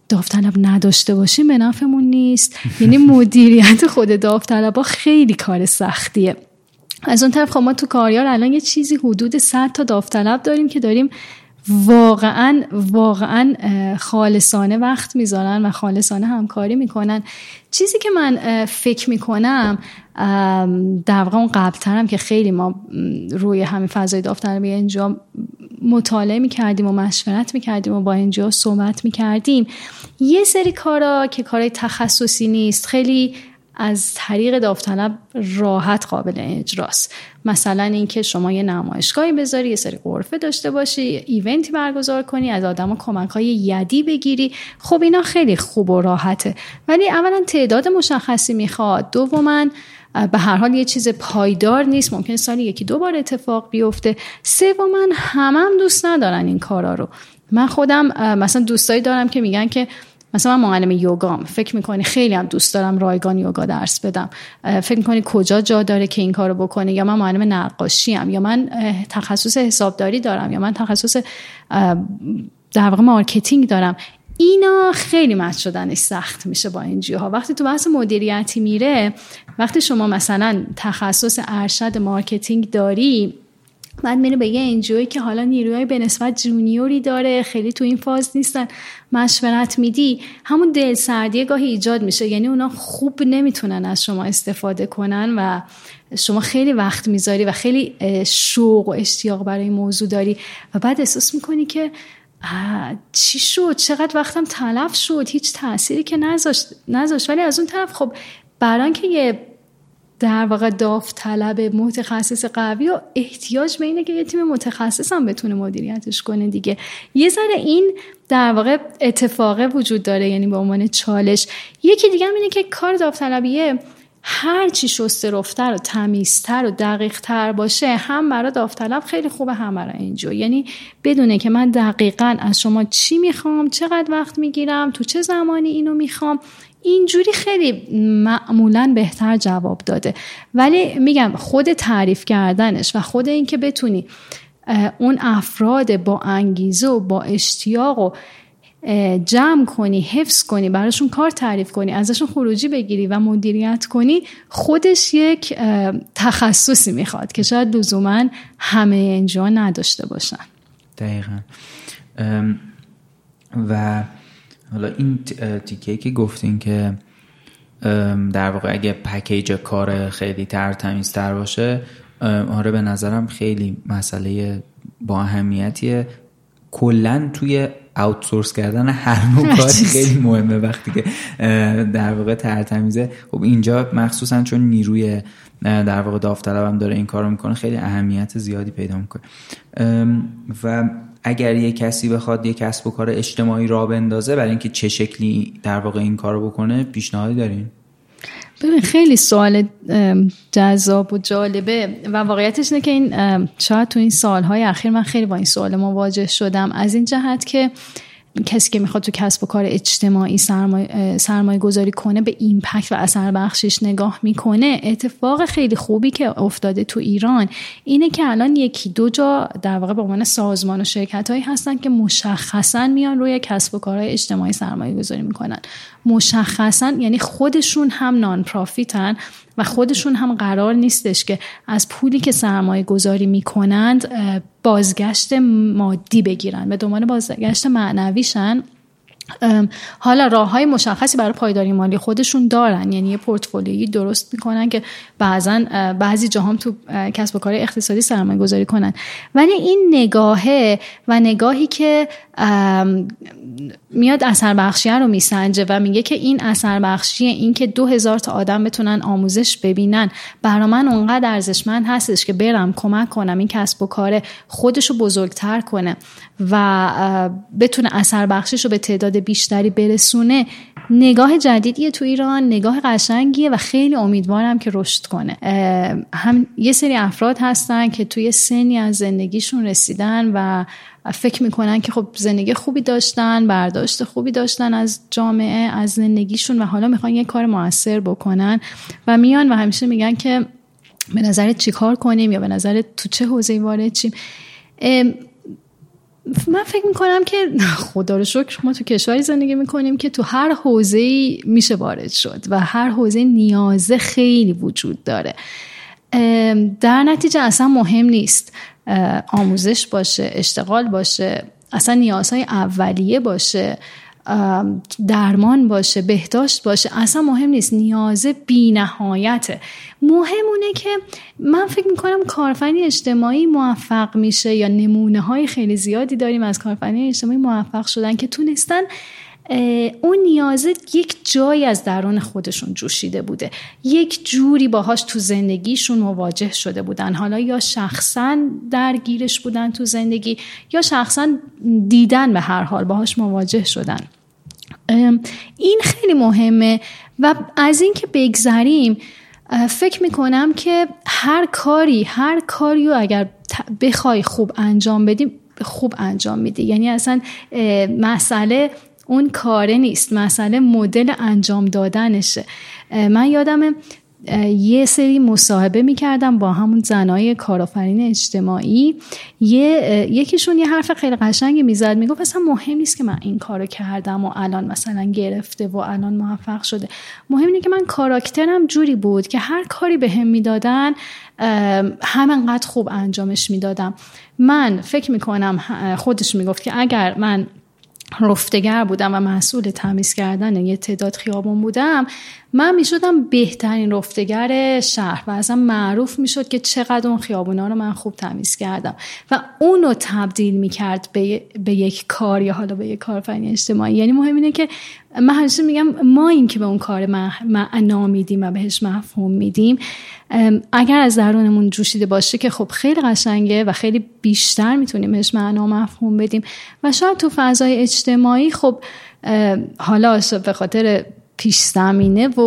داوطلب نداشته باشیم به نفعمون نیست. <laughs> یعنی مدیریت خود داوطلب خیلی کار سختیه. از اون طرف خب ما تو کاریار الان یه چیزی حدود 100 تا داوطلب داریم که داریم واقعا واقعا خالصانه وقت می‌ذارن و خالصانه همکاری می‌کنن. چیزی که من فکر می‌کنم در واقع اون قبلترم که خیلی ما روی همین فضای داوطلبی اینجا مطالعه می‌کردیم و مشورت می‌کردیم و با اینجا صحبت می‌کردیم یه سری کارا که کارای تخصصی نیست خیلی از طریق داوطلب راحت قابل اجراست. مثلا اینکه شما یه نمایشگاهی بذاری یه سری قرفه داشته باشی ایونتی برگزار کنی از آدم کمک های یدی بگیری. خب اینا خیلی خوب و راحته. ولی اولا تعداد مشخصی می‌خواد. دوما به هر حال یه چیز پایدار نیست. ممکن سالی یکی دو بار اتفاق بیفته. سوما همم هم دوست ندارن این کارا رو. من خودم مثلا دوستایی دارم که میگن که مثلا من معلم یوگام فکر می‌کنی خیلی هم دوست دارم رایگان یوگا درس بدم. فکر می‌کنی کجا جا داره که این کارو بکنه؟ یا من معلم نقاشیم یا من تخصص حسابداری دارم یا من تخصص در واقع marketing دارم. اینا خیلی match شدنش سخت میشه با این ها وقتی تو بحث مدیریتی میره وقتی شما مثلا تخصص ارشد marketing داری بعد میره به یه انجوی که حالا نیروهای به نسبت junior ی داره خیلی تو این فاز نیستن مشورت میدی. همون دل سردی گاهی ایجاد میشه. یعنی اونا خوب نمی‌تونن از شما استفاده کنن و شما خیلی وقت می‌ذاری و خیلی شوق و اشتیاق برای موضوع داری. و بعد احساس می‌کنی که چی شد؟ چقدر وقتم تلف شد؟ هیچ تأثیری که نذاشت نذاشت. ولی از اون طرف خب بران که یه در واقع داوطلب متخصص قوی و احتیاج به اینه که یه تیم متخصص هم بتونه مدیریتش کنه دیگه. یه ذره این در واقع اتفاقه وجود داره یعنی به عنوان چالش. یکی دیگه هم اینه که کار داوطلبیه هر چی شسته رفتر و تمیزتر و دقیقتر باشه هم برای داوطلب خیلی خوبه هم برای اینجا یعنی بدونه که من دقیقا از شما چی می‌خوام چقدر وقت می‌گیرم تو چه زمانی اینو می‌خوام. اینجوری خیلی معمولا بهتر جواب داده. ولی میگم خود تعریف کردنش و خود اینکه بتونی اون افراد با انگیزه و با اشتیاق و جمع کنی حفظ کنی براشون کار تعریف کنی ازشون خروجی بگیری و مدیریت کنی خودش یک تخصصی می‌خواد که شاید لزوما همه اینجا نداشته باشن. دقیقا. و حالا این تیکه که گفتین که در واقع اگه پکیج کار خیلی تر تمیزتر باشه آره به نظرم خیلی مسئله با اهمیتیه. کلا توی آوتسورس کردن هر نوع <laughs> کاری خیلی مهمه وقتی که در واقع ترتمیزه خب اینجا مخصوصا چون نیروی در واقع داوطلبم داره این کارو می‌کنه خیلی اهمیت زیادی پیدا می‌کنه. و اگر یه کسی بخواد یه کسب و کار اجتماعی را بندازه برای اینکه چه شکلی در واقع این کارو بکنه پیشنهادی دارین؟ ببین خیلی سوال جذاب و جالبه و واقعیتش اینه که این شاید تو این سالهای اخیر من خیلی با این سوال مواجه شدم. از این جهت که کسی که می‌خواد تو کسب و کار اجتماعی سرمایه, سرمایه گذاری کنه به ایمپکت و اثر بخشش نگاه می‌کنه. اتفاق خیلی خوبی که افتاده تو ایران اینه که الان یکی دو جا در واقع به عنوان سازمان و شرکت هایی هستن که مشخصا میان روی کسب و کارهای اجتماعی سرمایه گذاری می‌کنن. مشخصا یعنی خودشون هم نان پرافیتن. و خودشون هم قرار نیستش که از پولی که سرمایه گذاری می‌کنند بازگشت مادی بگیرن. به دنبال بازگشت معنویشن. حالا راه های مشخصی برای پایداری مالی خودشون دارن. یعنی یه پورتفولیوی درست می‌کنن که بعضا بعضی جاهام تو کسب و کار اقتصادی سرمایه گذاری کنن. ولی این نگاهه و نگاهی که میاد اثر بخشیه رو میسنجه و میگه که این اثر بخشیه این که دو هزار تا آدم بتونن آموزش ببینن. برا من اونقدر ارزشمند هستش که برم کمک کنم این کسب و کار خودش رو بزرگتر کنه. و بتونه اثر بخشش رو به تعداد بیشتری برسونه نگاه جدیدیه تو ایران نگاه قشنگیه و خیلی امیدوارم که رشد کنه. هم یه سری افراد هستن که توی سنی از زندگیشون رسیدن و فکر می‌کنن که خب زندگی خوبی داشتن برداشت خوبی داشتن از جامعه از زندگیشون و حالا می‌خوان یه کار موثر بکنن و میان و همیشه میگن که به نظرت چی کار کنیم یا به نظرت تو چه حوزه وارد چیم من فکر می‌کنم که خدا رو شکر ما تو کشوری زندگی می‌کنیم که تو هر حوزه میشه وارد شد و هر حوزه نیازه خیلی وجود داره. در نتیجه اصلا مهم نیست آموزش باشه اشتغال باشه اصلا نیازهای اولیه باشه. درمان باشه بهداشت باشه اصلا مهم نیست نیاز بی نهایته مهم اونه که من فکر می‌کنم کارفنی اجتماعی موفق میشه یا نمونه های خیلی زیادی داریم از کارفنی اجتماعی موفق شدن که تونستن اون نیازه یک جایی از درون خودشون جوشیده بوده. یک جوری باهاش تو زندگیشون مواجه شده بودن. حالا یا شخصا درگیرش بودن تو زندگی یا شخصا دیدن به هر حال باهاش مواجه شدن. این خیلی مهمه و از اینکه بگذریم فکر می‌کنم که هر کاری هر کاری رو اگر بخوای خوب انجام بدیم خوب انجام میده یعنی اصلا مسئله اون کاره نیست مسئله مدل انجام دادنشه. من یادم یه سری مصاحبه می‌کردم با همون زنای کارآفرین اجتماعی. یه یکیشون یه حرف خیلی قشنگی می‌زد می‌گفت اصلا مهم نیست که من این کارو کردم و الان مثلا گرفته و الان موفق شده. مهم اینه که من کاراکترم جوری بود که هر کاری به هم می‌دادن همینقدر خوب انجامش می‌دادم. من فکر می‌کنم خودش می‌گفت که اگر من رفتگر بودم و مسئول تمیز کردن یه تعداد خیابون بودم. من می‌شدم بهترین رفتگر شهر و ازم معروف می‌شد که چقدر اون خیابونا رو من خوب تمیز کردم و اونو تبدیل می‌کرد به, به یک کار یا حالا به یک کارفنی اجتماعی. یعنی مهم اینه که من همیشه میگم ما این که به اون کار معنا میدیم و بهش مفهوم میدیم اگر از درونمون جوشیده باشه که خب خیلی قشنگه و خیلی بیشتر می‌تونیم بهش معنا مفهوم بدیم. و شاید تو فضای اجتماعی خب حالا به خاطر پیش زمینه و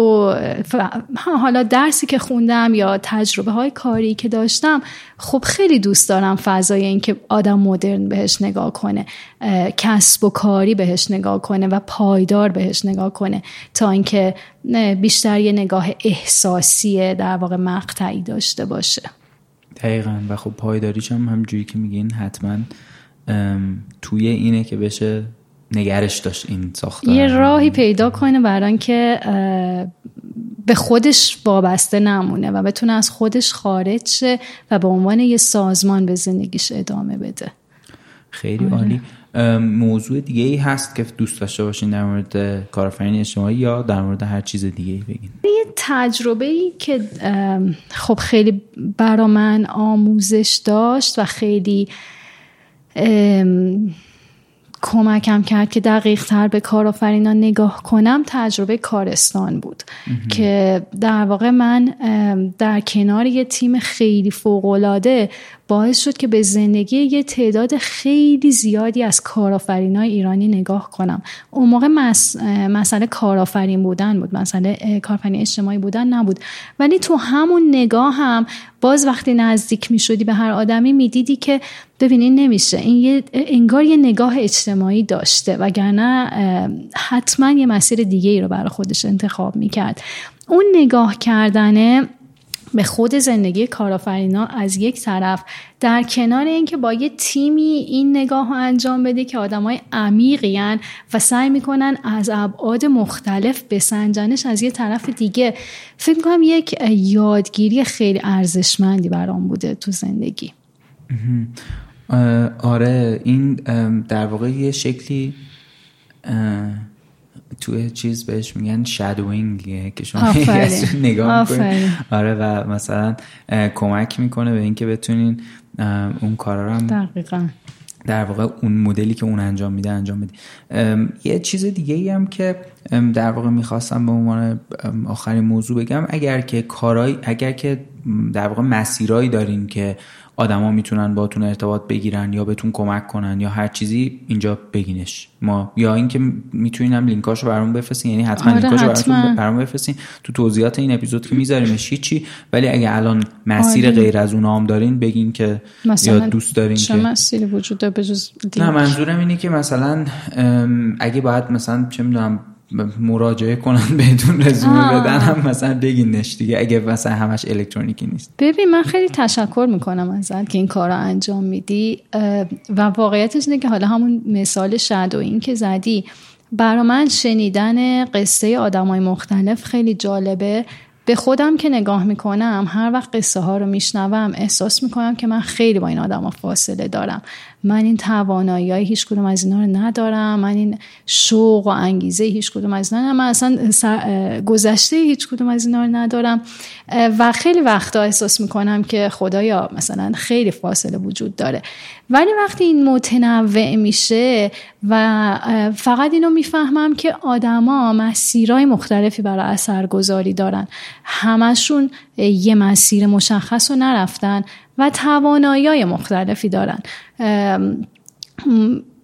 حالا درسی که خوندم یا تجربه های کاری که داشتم خب خیلی دوست دارم فضای این که آدم مدرن بهش نگاه کنه کسب و کاری بهش نگاه کنه و پایدار بهش نگاه کنه تا اینکه بیشتر یه نگاه احساسی در واقع مقطعی داشته باشه. دقیقا. و خب پایداریش هم همجوری که میگین حتما توی اینه که بشه نگرش داشت این ساختار. یه راهی پیدا کنه برای که به خودش وابسته نمونه و بتونه از خودش خارج شه و به عنوان یه سازمان به زندگیش ادامه بده. خیلی آره. عالی. موضوع دیگه ای هست که دوست داشته باشین در مورد کارآفرینی اجتماعی یا در مورد هر چیز دیگه ای بگین. یه تجربه ای که خب خیلی برا من آموزش داشت و خیلی کمکم کرد که دقیق تر به کارآفرینا نگاه کنم تجربه کارستان بود. که در واقع من در کنار یه تیم خیلی فوقالعاده باعث شد که به زندگی یه تعداد خیلی زیادی از کارآفرینای ایرانی نگاه کنم. اون موقع مس... مسئله کارآفرین بودن بود مسئله کارفرین اجتماعی بودن نبود. ولی تو همون نگاه هم باز وقتی نزدیک می شدی به هر آدمی می‌دیدی که ببینین نمیشه. این یه انگار یه نگاه اجتماعی داشته وگرنه حتما یه مسیر دیگه ای رو برای خودش انتخاب می‌کرد. اون نگاه کردنه به خود زندگی کارآفرینا از یک طرف در کنار اینکه با یه تیمی این نگاه رو انجام بده که آدمای عمیقی و سعی می‌کنن از ابعاد مختلف بسنجنش از یه طرف دیگه. فکر می‌کنم یک یادگیری خیلی ارزشمندی برام بوده تو زندگی. آره این در واقع یه شکلی توی چیز بهش میگن شادوینگ که شما نگاه می‌کنید. آره و مثلا کمک می‌کنه به اینکه بتونین اون کارا رو هم دقیقا. در واقع اون مدلی که اون انجام میده انجام بدی یه چیز دیگه ای هم که در واقع می‌خواستم به عنوان آخرین موضوع بگم اگر که کارای اگر که در واقع مسیرایی دارین که آدما می‌تونن باتون ارتباط بگیرن یا بهتون کمک کنن یا هر چیزی اینجا بگینش. ما یا اینکه می‌تونین هم لینکاشو برامون بفرستین. یعنی حتما آره لینکاشو برامون بفرستین. تو توضیحات این اپیزود که میذاریمش هیچی. ولی اگه الان مسیر آره. غیر از اون هم دارین بگین که یا دوست دارین چه مسیری وجود داره بجز نه منظورم اینه که مثلا اگه باید مثلا چه می‌دونم مراجعه کنن <laughs> بهتون رزومه بدن هم مثلا بگینش دیگه اگه مثلا همش الکترونیکی نیست. ببین من خیلی تشکر می‌کنم ازت که این کار رو انجام میدی. و واقعیتش اینه که حالا همون مثال شد و این که زدی برا من شنیدن قصه آدمای مختلف خیلی جالبه. به خودم که نگاه می‌کنم هر وقت قصه ها رو میشنوم احساس می‌کنم که من خیلی با این آدم فاصله دارم. من این توانایی های هیچ کدوم از اینا رو ندارم من این شوق و انگیزه هیچ کدوم از اینا من اصلا گذشته هیچ کدوم از اینا رو ندارم. و خیلی وقتا احساس می‌کنم که خدایا مثلا خیلی فاصله وجود داره. ولی وقتی این متنوع میشه و فقط اینو می‌فهمم که آدما مسیرهای مختلفی برای اثرگذاری دارن. همشون یه مسیر مشخص رو نرفتن. و توانایی مختلفی دارن.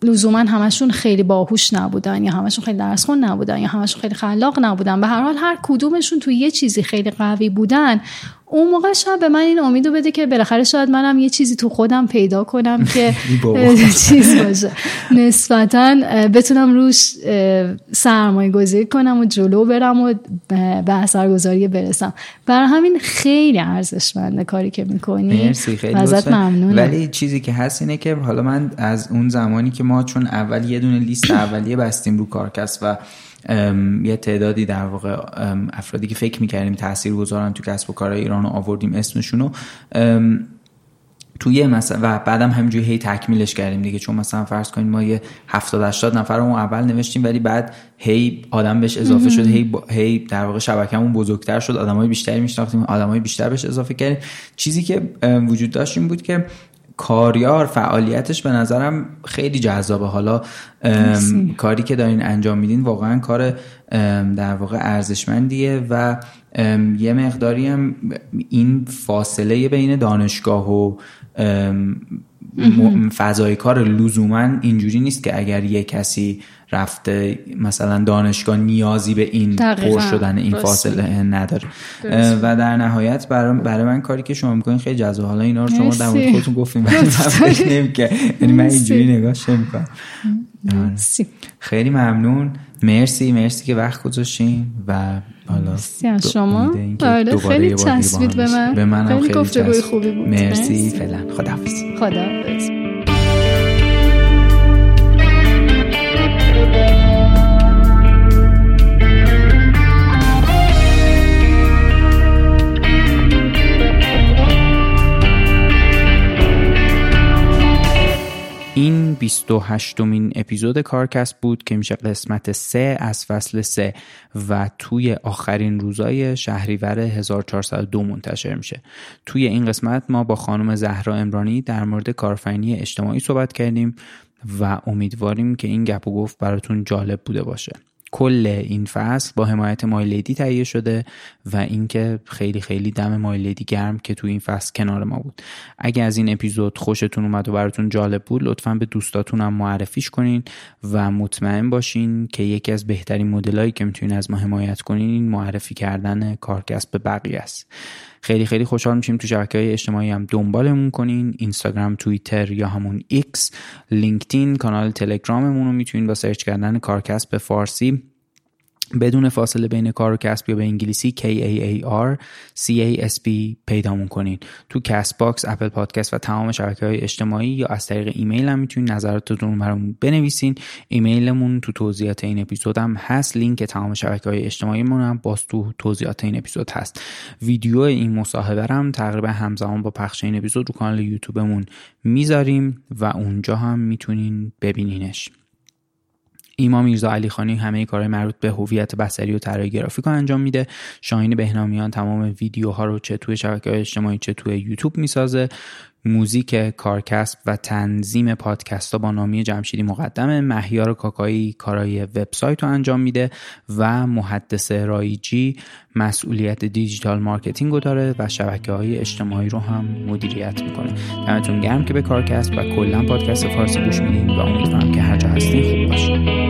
لزوما همشون خیلی باهوش نبودن یا همشون خیلی درس نبودن یا همشون خیلی خلاق نبودن. به هر حال هر کدومشون تو یه چیزی خیلی قوی بودن اون موقع شاید به من این امیدو بده که بالاخره شاید منم یه چیزی تو خودم پیدا کنم که <laughs> چیز باشه. نسبتا بتونم روش سرمایه گذاری کنم و جلو برم و به اثرگذاری برسم. برای همین خیلی ارزشمنده کاری که می‌کنی. مرسی خیلی ممنونم. ولی چیزی که هست اینه که حالا من از اون زمانی که ما چون اول یه دونه لیست اولیه بستیم رو کارکست و یه تعدادی در واقع افرادی که فکر می‌کردیم تاثیر گذارن تو کسب و کار ایران رو آوردیم اسمشونو. توی مثلا و بعدم همینجوری هی تکمیلش کردیم دیگه. چون مثلا فرض کنیم ما یه 70 80 نفر اون اول نوشتیم ولی بعد هی آدم بهش اضافه شد هی هی در واقع شبکه‌مون بزرگتر شد آدمای بیشتری میشناختیم آدمای بیشتر بهش اضافه کردیم. چیزی که وجود داشت این بود که کاریار فعالیتش به نظرم خیلی جذابه. حالا کاری که دارین انجام میدین واقعا کار در واقع ارزشمندیه و یه مقداری هم این فاصله بین دانشگاه و فضای کار لزوما اینجوری نیست که اگر یه کسی رفته مثلا دانشگاه نیازی به این پر شدن این فاصله نداره. و در نهایت برای, برای من کاری که شما می‌کنین خیلی جذاب. حالا اینا رو شما در مورد خودتون گفتیم ولی یعنی من اینجوری نگاهش نمی‌کنم خیلی ممنون. مرسی مرسی که وقت گذاشتین و حالا شما. آره خیلی چسبید به من. به من خیلی گفتگوی خوبی بود. مرسی. فعلا. خداحافظ. خداحافظ. این 28 مین اپیزود کارکست بود که میشه قسمت 3 از فصل 3 و توی آخرین روزای شهریور 1402 منتشر میشه. توی این قسمت ما با خانم زهرا امرانی در مورد کارفینی اجتماعی صحبت کردیم و امیدواریم که این گپ و گفت براتون جالب بوده باشه. کل این فصل با حمایت مایلیدی تهیه شده و اینکه خیلی خیلی دم مایلیدی گرم که تو این فصل کنار ما بود. اگه از این اپیزود خوشتون اومد و براتون جالب بود لطفا به دوستاتون هم معرفیش کنین و مطمئن باشین که یکی از بهترین مدلایی که می‌تونین از ما حمایت کنین این معرفی کردن کارکسب به بقیه است. خیلی خیلی خوشحال میشیم تو شبکه های اجتماعی هم دنبالمون کنین. اینستاگرام توییتر یا همون ایکس لینکدین کانال تلگراممون رو می‌تونین با search کردن کارکسب به فارسی بدون فاصله بین کار و کسب یا به انگلیسی K A A R C A S P پیدامون کنین. تو کست باکس اپل پادکست و تمام شبکه های اجتماعی یا از طریق ایمیل هم می‌تونین نظراتتون برامون بنویسین. ایمیلمون تو توضیحات این اپیزود هم هست. لینک تمام شبکه های اجتماعی من هم باز تو توضیحات این اپیزود هست. ویدیو این مصاحبه هم تقریبا همزمان با پخش این اپیزود رو کانال یوتیوبمون می‌ذاریم و اونجا هم می‌تونین ببینینش. ایما میرزا علی خانی همه کارهای مربوط به هویت بصری و طراحی گرافیک انجام میده. شاهین بهنامیان تمام ویدیوها رو چه توی شبکه اجتماعی چه توی یوتیوب می‌سازه. موزیک کارکسب و تنظیم پادکست ها با نامی جمشیدی مقدمه. مهیار کاکایی کارای وبسایت رو انجام میده و محدث رایجی مسئولیت digital marketing رو داره و شبکه های اجتماعی رو هم مدیریت می‌کنه. دمتون گرم که به کارکسب و کلا پادکست فارسی گوش میدین و امیدوارم که هر جا هستین خوب باشین.